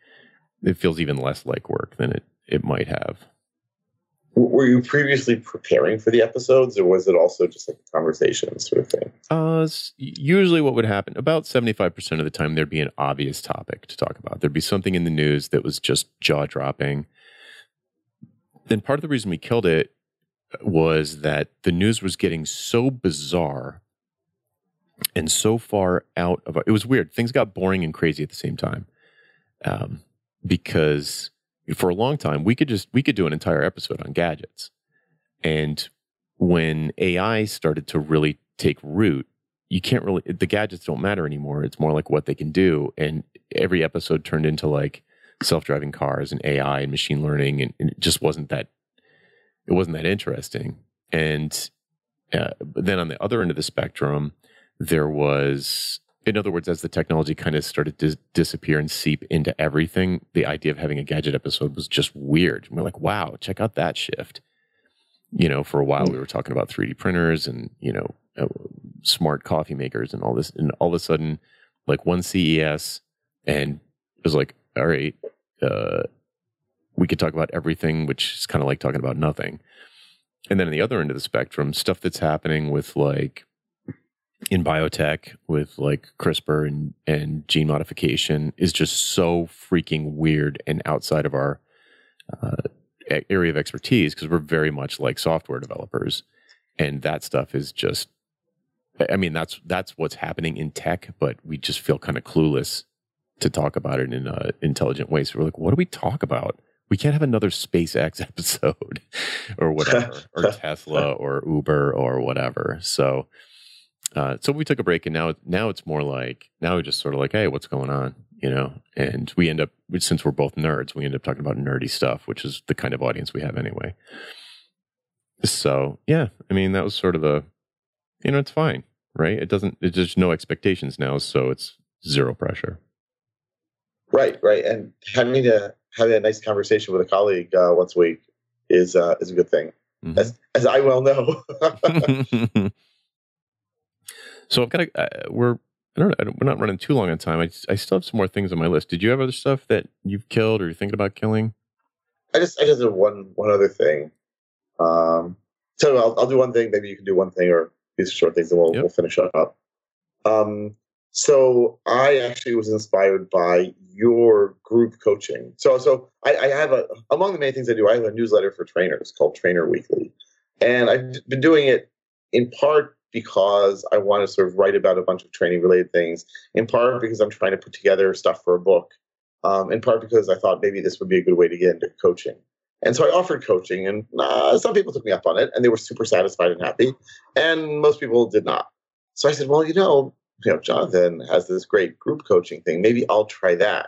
it feels even less like work than it it might have. Were you previously preparing for the episodes, or was it also just like a conversation sort of thing? Uh, usually, what would happen about seventy-five percent of the time, there'd be an obvious topic to talk about. There'd be something in the news that was just jaw-dropping. And part of the reason we killed it was that the news was getting so bizarre and so far out of it was weird. Things got boring and crazy at the same time, um, because for a long time we could just we could do an entire episode on gadgets, and when AI started to really take root, you can't really the gadgets don't matter anymore. It's more like what they can do, and every episode turned into like self-driving cars and AI and machine learning, and, and it just wasn't that it wasn't that interesting. And uh, then on the other end of the spectrum, there was, in other words, as the technology kind of started to disappear and seep into everything, the idea of having a gadget episode was just weird. And we're like, wow, check out that shift. You know, for a while we were talking about 3D printers and, you know, uh, smart coffee makers and all this. And all of a sudden, like one CES, and it was like, all right, uh, we could talk about everything, which is kind of like talking about nothing. And then on the other end of the spectrum, stuff that's happening with like in biotech with like CRISPR and, and gene modification is just so freaking weird and outside of our uh, area of expertise because we're very much like software developers, and that stuff is just. I mean, that's that's what's happening in tech, but we just feel kind of clueless to talk about it in an intelligent way. So we're like, what do we talk about? We can't have another SpaceX *laughs* episode or whatever, or *laughs* Tesla or Uber or whatever. So, uh, so we took a break, and now now it's more like now we're just sort of like, hey, what's going on, you know? And we end up since we're both nerds, we end up talking about nerdy stuff, which is the kind of audience we have anyway. So yeah, I mean that was sort of a, you know, it's fine, right? It doesn't. It's just no expectations now, so it's zero pressure. Right, right. And having a having a nice conversation with a colleague uh, once a week is uh, is a good thing. Mhm. as as I well know. *laughs* *laughs* so I've got to, uh, we're I don't, I don't, we're not running too long on time. I, I still have some more things on my list. Did you have other stuff that you've killed or you're thinking about killing? I just I just have one one other thing. Um, so I'll I'll do one thing. Maybe you can do one thing, or these short things, and we'll Yep. we'll finish up. Um, so I actually was inspired by your group coaching. So so I, I have a among the main things I do. I have a newsletter for trainers called Trainer Weekly, and I've been doing it in part because I want to sort of write about a bunch of training related things. In part because I'm trying to put together stuff for a book um, in part because I thought maybe this would be a good way to get into coaching. And so I offered coaching, and uh, some people took me up on it, and they were super satisfied and happy, and most people did not. So I said, well, you know, you know, Jonathan has this great group coaching thing. Maybe I'll try that.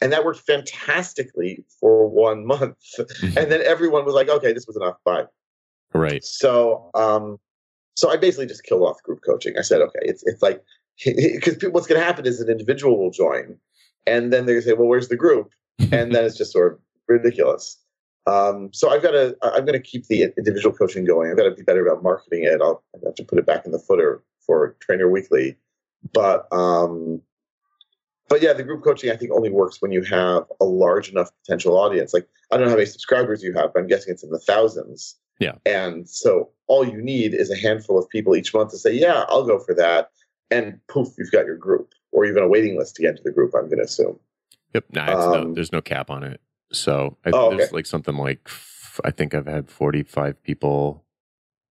And that worked fantastically for one *laughs* month. and then everyone was like, okay, this was enough. Bye. Right. So, um, so I basically just killed off group coaching. I said, okay, it's it's like *laughs* because what's going to happen is an individual will join, and then they say, well, where's the group? *laughs* And then it's just sort of ridiculous. Um, so I've got to I'm going to keep the individual coaching going. I've got to be better about marketing it. I'll I have to put it back in the footer for Trainer Weekly, but um, but yeah, the group coaching I think only works when you have a large enough potential audience. Like I don't know how many subscribers you have, but I'm guessing it's in the thousands. Yeah. And so all you need is a handful of people each month to say, yeah, I'll go for that. And poof, you've got your group or even a waiting list to get into the group, I'm going to assume. Yep. Nah, it's no, Um, there's no cap on it. So I, Oh, there's okay. like something like I think I've had 45 people,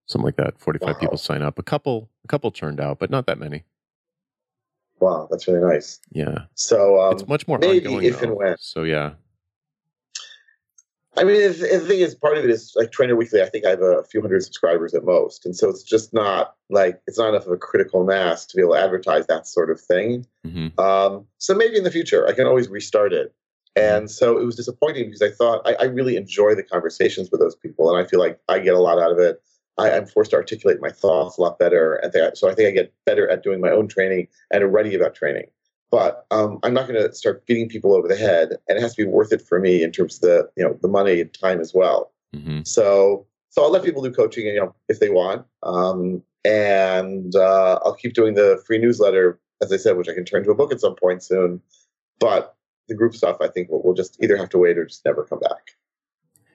something like that. 45 Wow. people sign up. A couple, a couple turned out, but not that many. Wow, that's really nice. Yeah, So um, it's much more maybe ongoing. if and when. So yeah, I mean, the, thing is, part of it is like Trainer Weekly. I think I have a few hundred subscribers at most, and so it's just not like it's not enough of a critical mass to be able to advertise that sort of thing. hmm Um, so maybe in the future, I can always restart it. And so it was disappointing because I thought I, I really enjoy the conversations with those people, and I feel like I get a lot out of it. I, I'm forced to articulate my thoughts a lot better, and so I think I get better at doing my own training and ready about training. But um, I'm not going to start beating people over the head, and it has to be worth it for me in terms of the you know the money and time as well. hmm So so I'll let people do coaching, you know, if they want, um, and uh, I'll keep doing the free newsletter, as I said, which I can turn to a book at some point soon. But the group stuff, I think, will we'll just either have to wait or just never come back.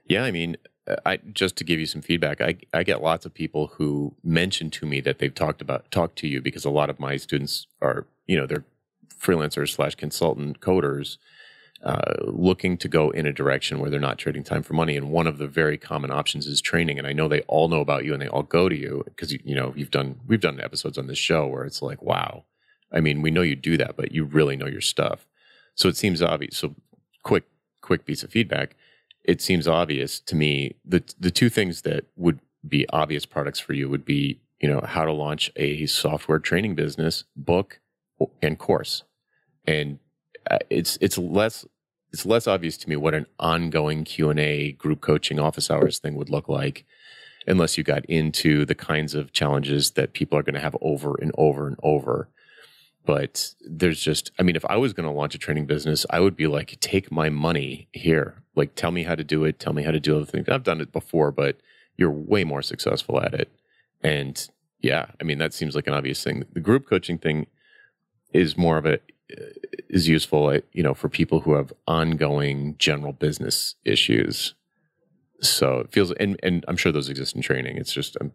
Yeah, I mean, uh, I just to give you some feedback, I I get lots of people who mention to me that they've talked about talked to you because a lot of my students are you know they're freelancers slash consultant coders uh, looking to go in a direction where they're not trading time for money, and one of the very common options is training. And I know they all know about you and they all go to you because you, you know you've done we've done episodes on this show where it's like wow, I mean we know you do that, but you really know your stuff. So it seems obvious. So quick quick piece of feedback it seems obvious to me the the two things that would be obvious products for you would be you know how to launch a software training business book and course. And uh, it's it's less it's less obvious to me what an ongoing q&a group coaching office hours thing would look like unless you got into the kinds of challenges that people are going to have over and over and over. But there's just i mean if i was going to launch a training business i would be like take my money here. Like tell me how to do it. Tell me how to do other things. I've done it before but you're way more successful at it. And yeah i mean that seems like an obvious thing. The group coaching thing is more of a is useful uh, you know for people who have ongoing general business issues so it feels and and i'm sure those exist in training it's just i'm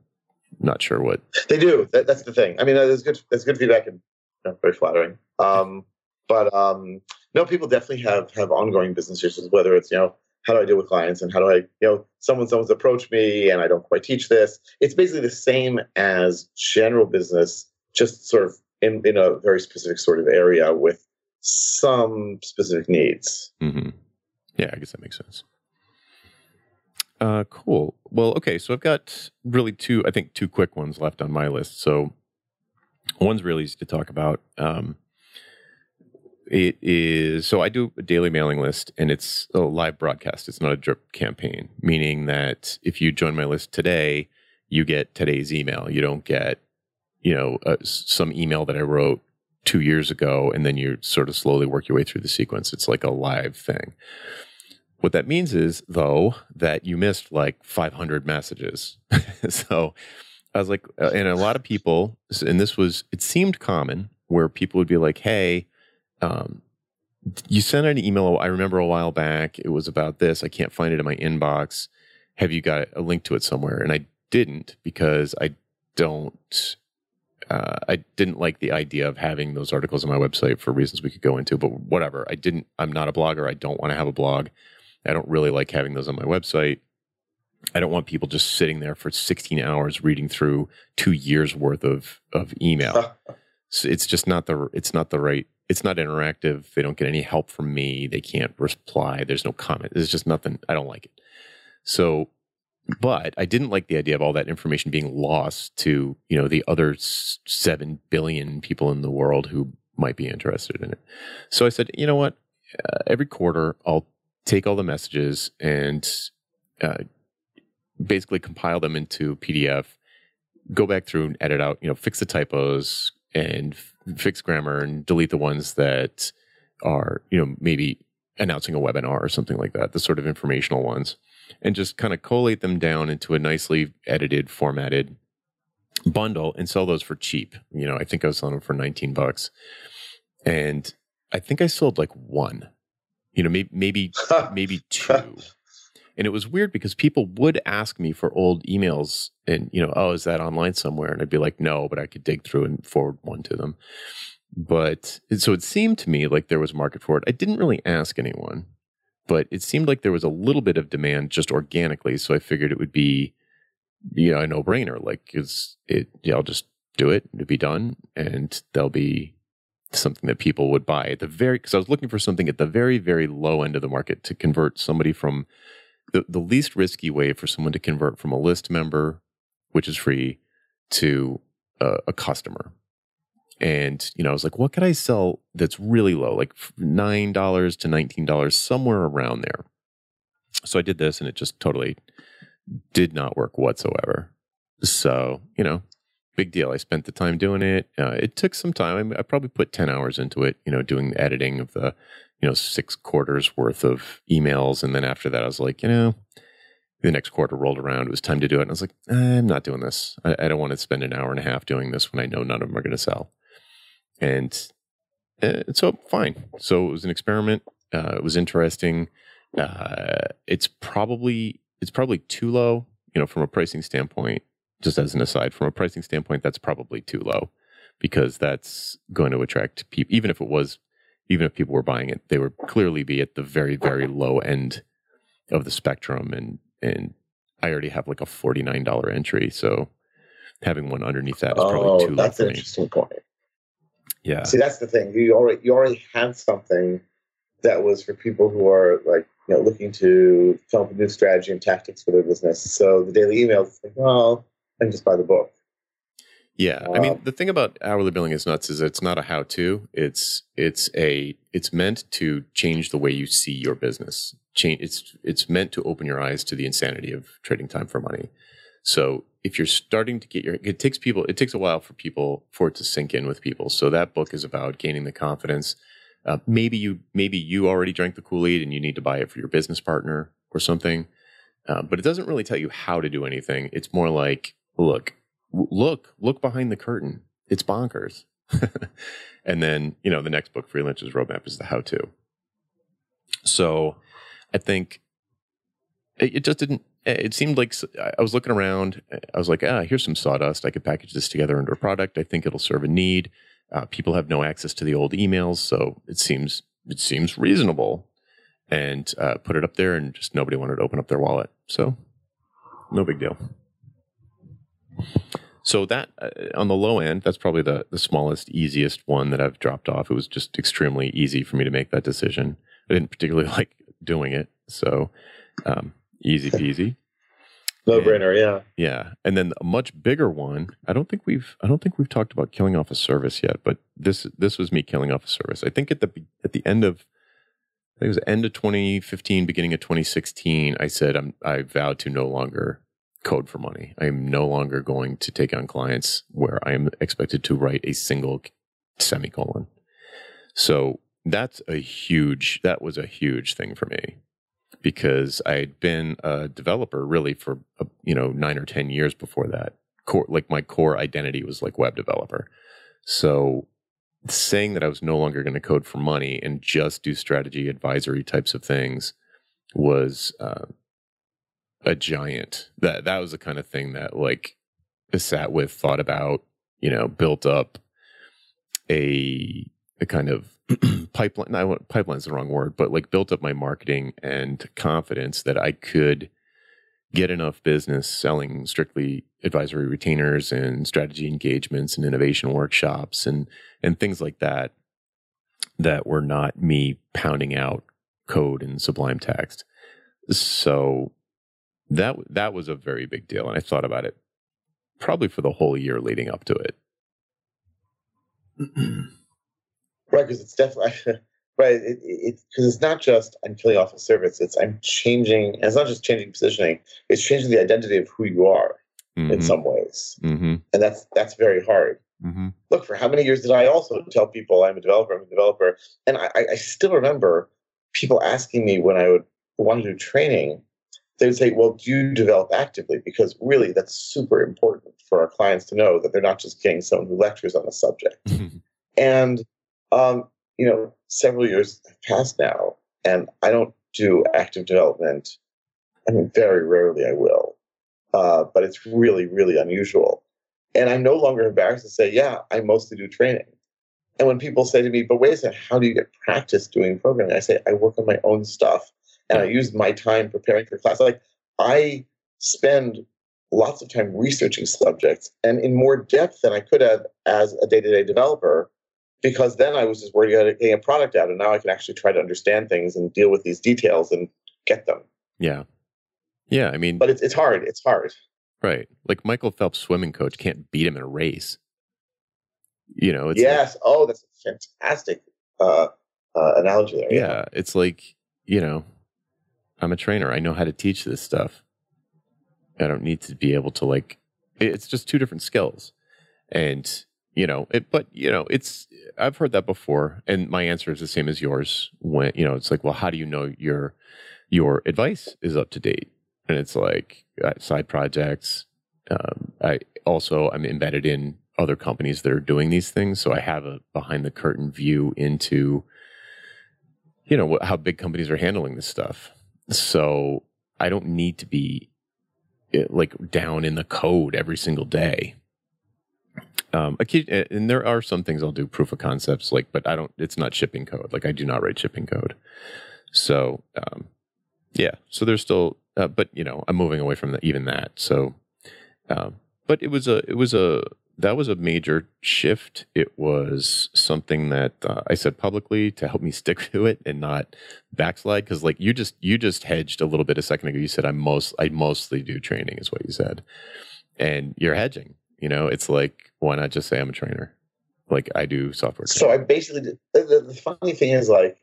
not sure what They do. That, that's the thing. I mean, that's good. That's good feedback and you know, very flattering. Um, but um, no, people definitely have have ongoing business issues. Whether it's you know how do I deal with clients and how do I you know someone someone's approached me and I don't quite teach this. It's basically the same as general business, just sort of in in a very specific sort of area with some specific needs. hmm Yeah, I guess that makes sense. Uh, cool. Well, okay. So I've got really two, I think, two quick ones left on my list. So one's really easy to talk about. Um, it is so I do a daily mailing list, and it's a live broadcast. It's not a drip campaign, meaning that if you join my list today, you get today's email. You don't get, you know, uh, some email that I wrote two years ago, and then you sort of slowly work your way through the sequence. It's like a live thing. what that means is, though, that you missed like 500 messages. *laughs* so I was like, uh, and a lot of people, and this was, it seemed common where people would be like, hey, um, you sent an email. I remember a while back, it was about this. I can't find it in my inbox. Have you got a link to it somewhere? And I didn't because I don't uh, I didn't like the idea of having those articles on my website for reasons we could go into, but whatever. I didn't, I'm not a blogger. I don't want to have a blog. I don't really like having those on my website. I don't want people just sitting there for 16 hours reading through two years worth of, of email. *laughs* so it's just not the, it's not the right, it's not interactive. They don't get any help from me. They can't reply. There's no comment. There's just nothing. I don't like it. So but I didn't like the idea of all that information being lost to you know the other seven billion people in the world who might be interested in it. So I said, you know what? Uh, every quarter, I'll take all the messages and uh, basically compile them into PDF, go back through and edit out, you know, fix the typos and f- fix grammar and delete the ones that are, you know, maybe announcing a webinar or something like that, the sort of informational ones and just kind of collate them down into a nicely edited, formatted bundle and sell those for cheap. You know, I think I was selling them for 19 bucks. And I think I sold like one, you know, maybe, maybe, *laughs* maybe two. And it was weird because people would ask me for old emails and, you know, oh, is that online somewhere? And I'd be like, no, but I could dig through and forward one to them. But so it seemed to me like there was a market for it. I didn't really ask anyone but it seemed like there was a little bit of demand just organically. So I figured it would be, you know, a no brainer. Like, is it, yeah, I'll just do it to be done and there'll be something that people would buy at the very, cause I was looking for something at the very, very low end of the market to convert somebody from the, the least risky way for someone to convert from a list member, which is free, to a customer. And, you know, I was like, what could I sell that's really low, like $9 to $19, somewhere around there. So I did this and it just totally did not work whatsoever. So, you know, big deal. I spent the time doing it. Uh, it took some time. I, probably put 10 hours into it, you know, doing the editing of the, you know, six quarters worth of emails. And then after that, I was like, you know, the next quarter rolled around. It was time to do it. And I was like, I'm not doing this. I, I don't want to spend an hour and a half doing this when I know none of them are going to sell and uh, so fine. So it was an experiment. Uh, it was interesting. Uh, it's probably it's probably too low, you know, from a pricing standpoint. Just as an aside, from a pricing standpoint, that's probably too low because that's going to attract people. Even if it was, even if people were buying it, they would clearly be at the very very low end of the spectrum. And and I already have like a forty nine dollar entry, so having one underneath that is probably oh, too low. That's an interesting point. Yeah. See, that's the thing. You already you already had something that was for people who are like you know looking to come up with new strategy and tactics for their business. So the daily emails, like, well, I can just buy the book. Yeah, I mean, um, the thing about hourly billing is nuts is it's not a how-to. It's it's a it's meant to change the way you see your business. Change it's it's meant to open your eyes to the insanity of trading time for money. So if you're starting to get your, it takes people, it takes a while for people, for it to sink in with people. So that book is about gaining the confidence. Uh, maybe you, maybe you already drank the Kool Aid and you need to buy it for your business partner or something. Uh, but it doesn't really tell you how to do anything. It's more like, look, look, look behind the curtain. It's bonkers. *laughs* and then, you know, the next book, Freelancer's Roadmap, is the how to. So I think it, it just didn't it seemed like I was looking around. I was like, ah, here's some sawdust. I could package this together into a product. I think it'll serve a need. Uh, people have no access to the old emails, so it seems it seems reasonable. And uh, put it up there, and just nobody wanted to open up their wallet. So, no big deal. So that uh, on the low end, that's probably the the smallest, easiest one that I've dropped off. It was just extremely easy for me to make that decision. I didn't particularly *laughs* like doing it, so. Um, easy peasy. *laughs* No brainer, yeah. Yeah. And then a much bigger one, I don't think we've I don't think we've talked about killing off a service yet, but this this was me killing off a service. I think at the at the end of I think it was end of 2015, beginning of 2016, I said I'm I vowed to no longer code for money. I am no longer going to take on clients where I am expected to write a single semicolon. So that's a huge that was a huge thing for me because I'd been a developer really for uh, you know nine or ten years before that. Core like my core identity was like web developer. So saying that I was no longer going to code for money and just do strategy advisory types of things was uh, a giant. That that was the kind of thing that like I sat with, thought about, you know, built up a a kind of *clears throat* pipeline. I want pipeline is the wrong word, but like built up my marketing and confidence that I could get enough business selling strictly advisory retainers and strategy engagements and innovation workshops and and things like that that were not me pounding out code in sublime text so that that was a very big deal and i thought about it probably for the whole year leading up to it *clears throat* right because it's definitely *laughs* right it, it, because it's not just i'm killing off a service it's i'm changing and it's not just changing positioning it's changing the identity of who you are mm-hmm. in some ways mm-hmm. and that's that's very hard Mm-hmm. look for how many years did i also tell people i'm a developer i'm a developer and i, I still remember people asking me when i would want to do training they would say well do you develop actively because really that's super important for our clients to know that they're not just getting someone who lectures on a subject *laughs* and um, you know, several years have passed now, and I don't do active development. I mean, very rarely I will, uh, but it's really, really unusual. And I'm no longer embarrassed to say, yeah, I mostly do training. And when people say to me, but wait a second, how do you get practice doing programming? I say, I work on my own stuff and I use my time preparing for class. Like, I spend lots of time researching subjects and in more depth than I could have as a day to day developer because then I was just worried about getting a product out, and now I can actually try to understand things and deal with these details and get them. Yeah, yeah. I mean, but it's it's hard. It's hard. Right, like Michael Phelps' swimming coach can't beat him in a race. You know, it's yes. Like, oh, that's a fantastic uh, uh, analogy there. Yeah, yeah, it's like you know, I'm a trainer. I know how to teach this stuff. I don't need to be able to like. It's just two different skills, and you know it but you know it's i've heard that before and my answer is the same as yours when you know it's like well how do you know your your advice is up to date? And it's like uh, side projects um, i also i'm embedded in other companies that are doing these things so i have a behind the curtain view into you know how big companies are handling this stuff. So i don't need to be eh, like down in the code every single day um, and there are some things I'll do proof of concepts, like, but I don't. It's not shipping code. Like, I do not write shipping code. So, um, yeah. So there's still, uh, but you know, I'm moving away from the, even that. So, um, but it was a, it was a, that was a major shift. It was something that uh, I said publicly to help me *laughs* stick to it and not backslide. Because like you just, you just hedged a little bit a second ago. You said I most, I mostly do training, is what you said, and you're hedging you know, it's like, why not just say I'm a trainer? Like I do software. Training. So I basically, the, the, the, funny thing is like,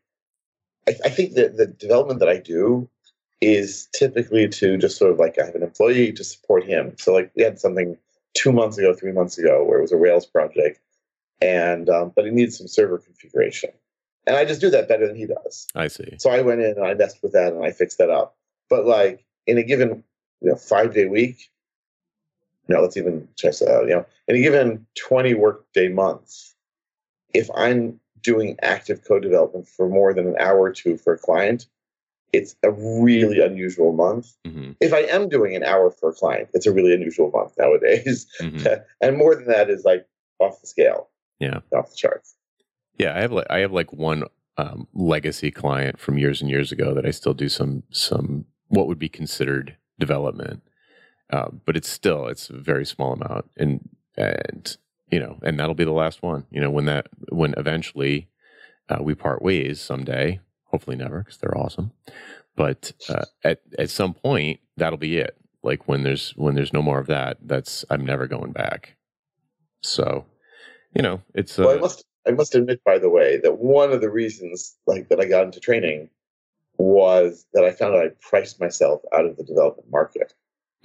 I, I think that the development that I do is typically to just sort of like I have an employee to support him. So like we had something two months ago, three months ago, where it was a Rails project, and um, but it needs some server configuration, and I just do that better than he does. I see. So I went in and I messed with that and I fixed that up. But like in a given you know five day week, know, let's even check that out. You know, in a given 20 workday month, if I'm doing active code development for more than an hour or two for a client, it's a really unusual month. Mm-hmm. If I am doing an hour for a client, it's a really unusual month nowadays. Mm-hmm. *laughs* and more than that is like off the scale. Yeah. Off the charts. Yeah, I have like I have like one um, legacy client from years and years ago that I still do some some what would be considered development. Uh, but it's still it's a very small amount, and and you know, and that'll be the last one. You know, when that when eventually uh, we part ways someday, hopefully never, because they're awesome. But uh, at at some point, that'll be it. Like when there's when there's no more of that, that's I'm never going back. So, you know, it's. well, I uh, must I must admit, by the way, that one of the reasons like that I got into training was that I found that I priced myself out of the development market. *laughs*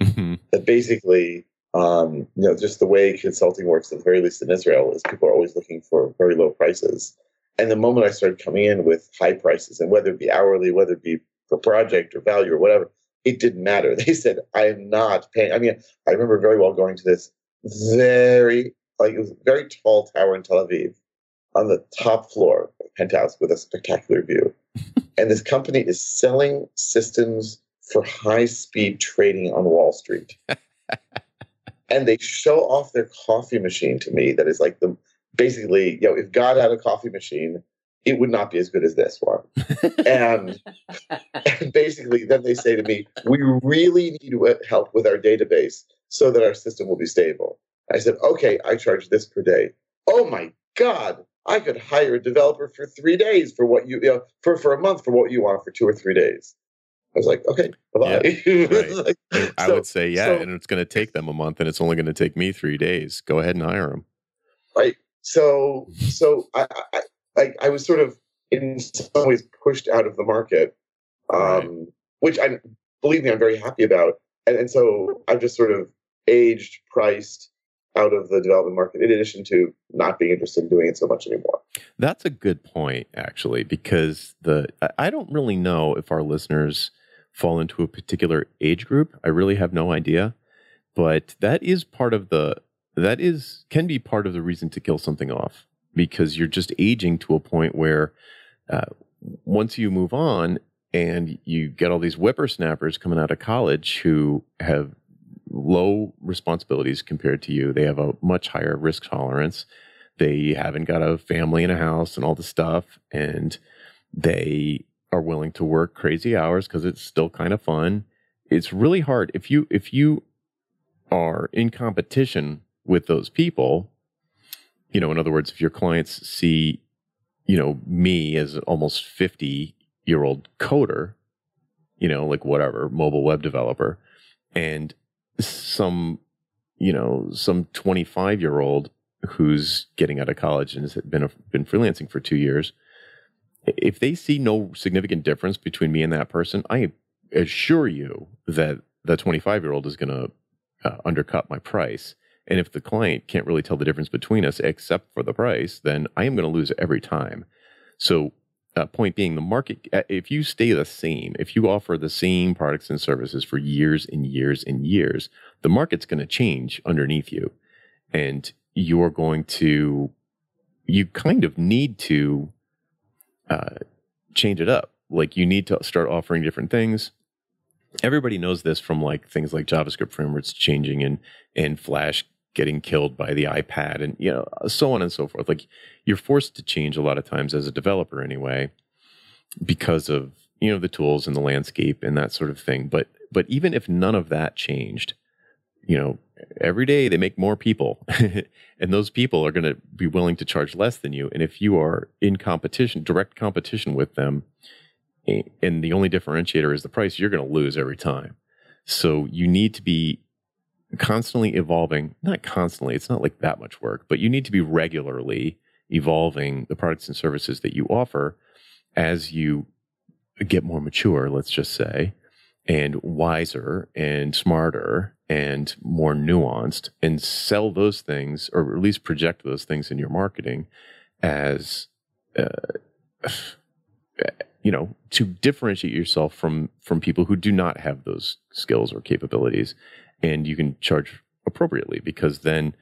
That basically, um, you know, just the way consulting works, at the very least in Israel, is people are always looking for very low prices. And the moment I started coming in with high prices, and whether it be hourly, whether it be for project or value or whatever. It didn't matter. *laughs* They said, I am not paying. I mean, I remember very well going to this very, like, it was a very tall tower in Tel Aviv on the top floor, of penthouse with a spectacular view. *laughs* and this company is selling systems for high speed trading on Wall Street. *laughs* and they show off their coffee machine to me that is like the basically, you know, if God had a coffee machine, it would not be as good as this one. *laughs* and, and basically, then they say to me, we really need help with our database so that our system will be stable. I said, okay, I charge this per day. Oh my God, I could hire a developer for three days for what you, you know, for, for a month for what you want for two or three days. I was like, okay, bye yeah, *laughs* right. like, I would say, yeah, so, and it's going to take them a month, and it's only going to take me three days. Go ahead and hire them. Right. So, *laughs* so I, I, I, I was sort of in some ways pushed out of the market, um, right. which I believe me, I'm very happy about, and, and so I've just sort of aged, priced, out of the development market in addition to not being interested in doing it so much anymore that's a good point actually because the i don't really know if our listeners fall into a particular age group. I really have no idea, but that is part of the that is can be part of the reason to kill something off because you're just aging to a point where uh, once you move on and you get all these whippersnappers coming out of college who have low responsibilities compared to you. They have a much higher risk tolerance. They haven't got a family and a house and all the stuff, and they are willing to work crazy hours because it's still kind of fun. It's really hard if you if you are in competition with those people. You know, in other words, if your clients see, you know, me as almost fifty year old coder, you know, like whatever mobile web developer, and some, you know, some twenty five year old who's getting out of college and has been a, been freelancing for two years if they see no significant difference between me and that person, I assure you that the 25 year old is going to uh, undercut my price. And if the client can't really tell the difference between us except for the price, then I am going to lose every time. So, uh, point being, the market, uh, if you stay the same, if you offer the same products and services for years and years and years, the market's going to change underneath you. And you're going to, you kind of need to uh, change it up. Like you need to start offering different things. Everybody knows this from like things like JavaScript frameworks changing and and Flash getting killed by the iPad and you know so on and so forth. Like you're forced to change a lot of times as a developer anyway because of you know the tools and the landscape and that sort of thing. But but even if none of that changed, you know every day they make more people. *laughs* And those people are going to be willing to charge less than you. And if you are in competition direct competition with them and the only differentiator is the price you're going to lose every time. So you need to be constantly evolving not constantly it's not like that much work but you need to be regularly evolving the products and services that you offer as you get more mature let's just say and wiser and smarter and more nuanced and sell those things or at least project those things in your marketing as uh, *sighs* you know to differentiate yourself from from people who do not have those skills or capabilities and you can charge appropriately because then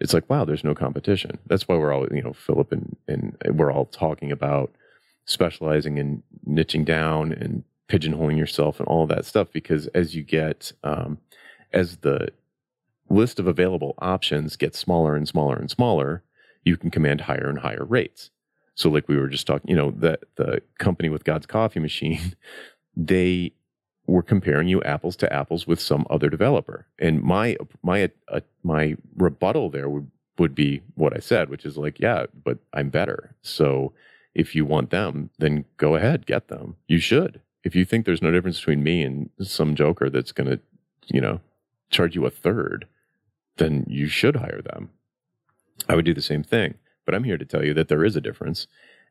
it's like wow there's no competition. That's why we're all you know philip and and we're all talking about specializing and niching down and pigeonholing yourself and all that stuff because as you get um, as the list of available options gets smaller and smaller and smaller you can command higher and higher rates. So like we were just talking you know that the company with god's coffee machine *laughs* they were comparing you apples to apples with some other developer. And my my uh, my rebuttal there would would be what i said which is like yeah but i'm better. So if you want them then go ahead get them. You should if you think there's no difference between me and some joker that's going to, you know, charge you a third, then you should hire them. I would do the same thing. But I'm here to tell you that there is a difference.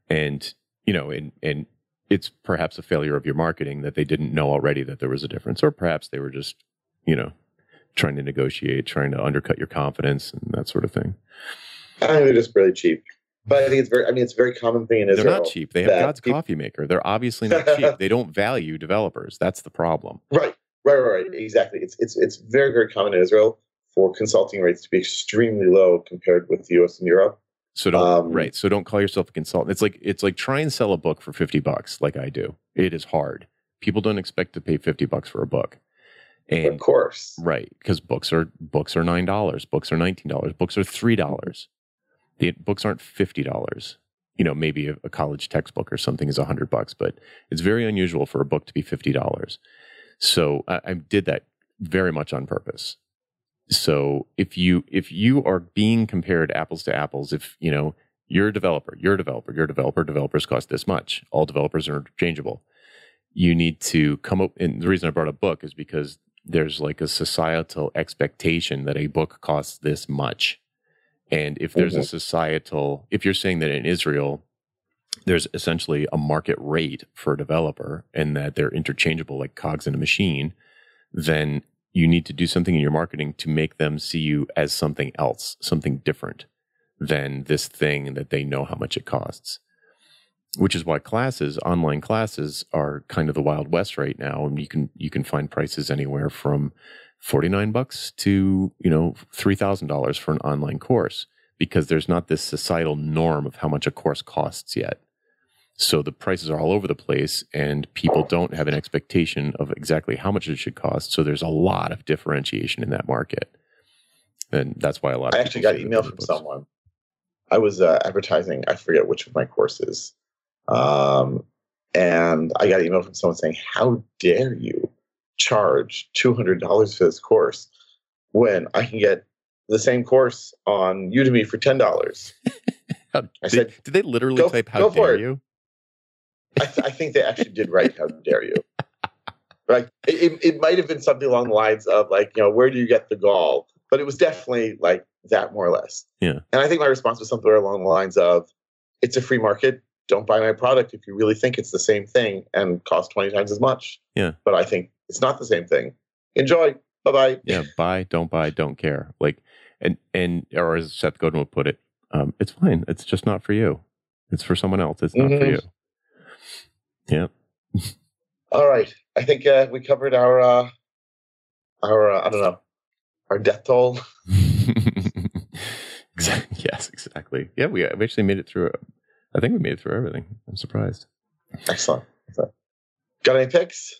And, you know, and, and it's perhaps a failure of your marketing that they didn't know already that there was a difference, or perhaps they were just, you know, trying to negotiate, trying to undercut your confidence and that sort of thing. I think they're just really cheap. But I think it's very. I mean, it's a very common thing in Israel. They're not cheap. They have God's people- coffee maker. They're obviously not cheap. *laughs* they don't value developers. That's the problem. Right, right, right, right. Exactly. It's it's it's very very common in Israel for consulting rates to be extremely low compared with the U.S. and Europe. So don't Um, right. So don't call yourself a consultant. It's like it's like try and sell a book for fifty bucks, like I do. It is hard. People don't expect to pay fifty bucks for a book, of course, right because books are books are nine dollars, books are nineteen dollars, books are three dollars. The books aren't fifty dollars. You know, maybe a, a college textbook or something is hundred bucks, but it's very unusual for a book to be fifty dollars. So I, I did that very much on purpose. So if you if you are being compared apples to apples, if you know you're a developer, you're a developer, you're a developer, developers cost this much. All developers are interchangeable. You need to come up and the reason I brought a book is because there's like a societal expectation that a book costs this much. And if there's a Mhm. societal if you're saying that in Israel there's essentially a market rate for a developer and that they're interchangeable like cogs in a machine, then you need to do something in your marketing to make them see you as something else, something different than this thing that they know how much it costs. Which is why classes, online classes, are kind of the wild west right now, and you can you can find prices anywhere from forty nine bucks to you know three thousand dollars for an online course because there's not this societal norm of how much a course costs yet. So the prices are all over the place, and people don't have an expectation of exactly how much it should cost. So there's a lot of differentiation in that market, and that's why a lot. of I actually got an email from books- someone. I was uh, advertising. I forget which of my courses, um, and I got an email from someone saying, "How dare you charge two hundred dollars for this course when I can get the same course on Udemy for ten dollars?" *laughs* How, I did, said, did they literally "Go- type "How dare it." you"? I, th- I think they actually did write "How *laughs* dare you." Right? It, it, it might have been something along the lines of like, you know, where do you get the gall? But it was definitely like that, more or less. Yeah. And I think my response was something along the lines of, "It's a free market. Don't buy my product if you really think it's the same thing and cost twenty times as much." Yeah. But I think it's not the same thing. Enjoy. Bye bye. Yeah, buy, don't buy, don't care. Like, and and or as Seth Godin would put it, um, it's fine. It's just not for you. It's for someone else. It's not for Mhm. you. Yeah. *laughs* All right. I think uh, we covered our uh, our uh, I don't know our death toll. *laughs* exactly. Yes, exactly. Yeah, we we actually made it through. I think we made it through everything. I'm surprised. Excellent. Excellent. Got any picks?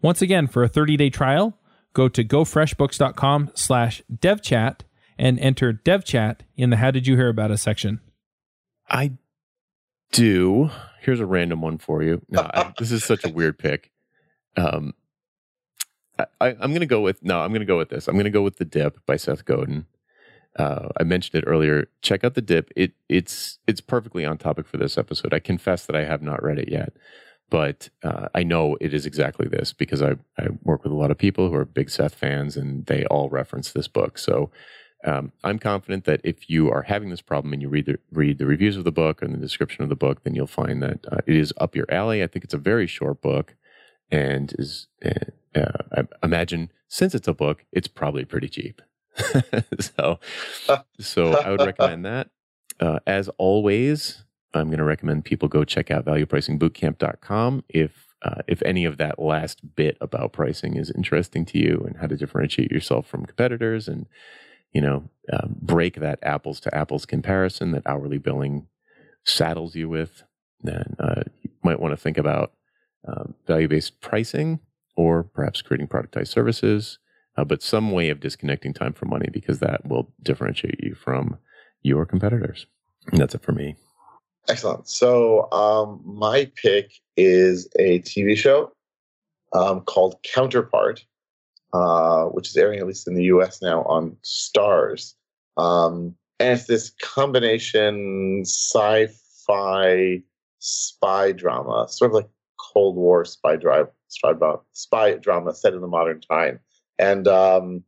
Once again, for a 30-day trial, go to gofreshbooks.com slash devchat and enter devchat in the How Did You Hear About Us section. I do. Here's a random one for you. No, I, *laughs* this is such a weird pick. Um, I, I, I'm going to go with no. I'm going to go with this. I'm going to go with the Dip by Seth Godin. Uh, I mentioned it earlier. Check out the Dip. It it's it's perfectly on topic for this episode. I confess that I have not read it yet, but uh, I know it is exactly this because I I work with a lot of people who are big Seth fans, and they all reference this book. So um, I'm confident that if you are having this problem and you read the read the reviews of the book and the description of the book, then you'll find that uh, it is up your alley. I think it's a very short book, and is uh, uh, I imagine since it's a book, it's probably pretty cheap. *laughs* so, *laughs* so I would recommend that. Uh, as always, I'm going to recommend people go check out valuepricingbootcamp.com if uh, if any of that last bit about pricing is interesting to you and how to differentiate yourself from competitors and you know um, break that apples to apples comparison that hourly billing saddles you with, then uh, you might want to think about um, value based pricing or perhaps creating productized services, uh, but some way of disconnecting time from money because that will differentiate you from your competitors. And that's it for me. Excellent. So um, my pick is a TV show um, called Counterpart, uh, which is airing at least in the U.S. now on Starz, um, and it's this combination sci-fi spy drama, sort of like Cold War spy drive, spy, spy drama set in the modern time, and um,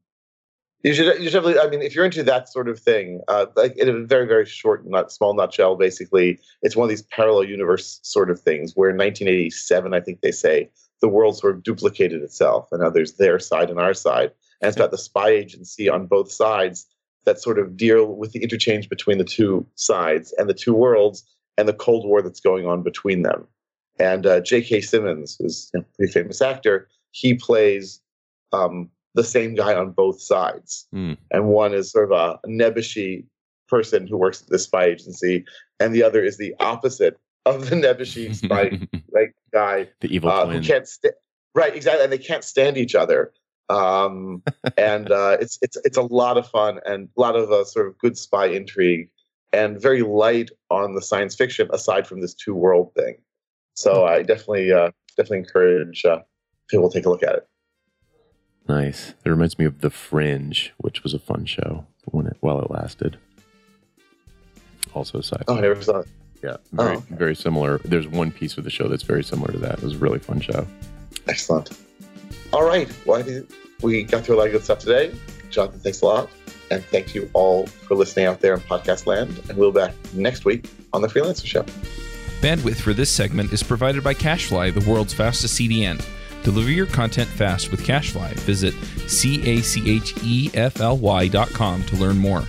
you should you should I mean, if you're into that sort of thing, uh, like in a very very short, not small nutshell, basically, it's one of these parallel universe sort of things where in 1987, I think they say the world sort of duplicated itself, and now there's their side and our side, and it's about the spy agency on both sides that sort of deal with the interchange between the two sides and the two worlds and the Cold War that's going on between them. And uh, J.K. Simmons, who's a pretty famous actor, he plays um, the same guy on both sides. Mm. And one is sort of a nebbishy person who works at the spy agency, and the other is the opposite of the nebbishy *laughs* spy like guy the evil uh, twin. who can't sta- right exactly, and they can't stand each other. Um, *laughs* and uh, it's it's it's a lot of fun and a lot of uh, sort of good spy intrigue and very light on the science fiction aside from this two world thing. So I definitely uh, definitely encourage uh, people to take a look at it. Nice. It reminds me of The Fringe, which was a fun show when it while it lasted. Also a sci Oh, I never saw it. Yeah, very, Oh, okay. very similar. There's one piece of the show that's very similar to that. It was a really fun show. Excellent. All right. Well, I think we got through a lot of good stuff today. Jonathan, thanks a lot. And thank you all for listening out there in podcast land. And we'll be back next week on The Freelancer Show. Bandwidth for this segment is provided by CacheFly, the world's fastest CDN. Deliver your content fast with CacheFly. Visit C A C H E F L Y dot com to learn more.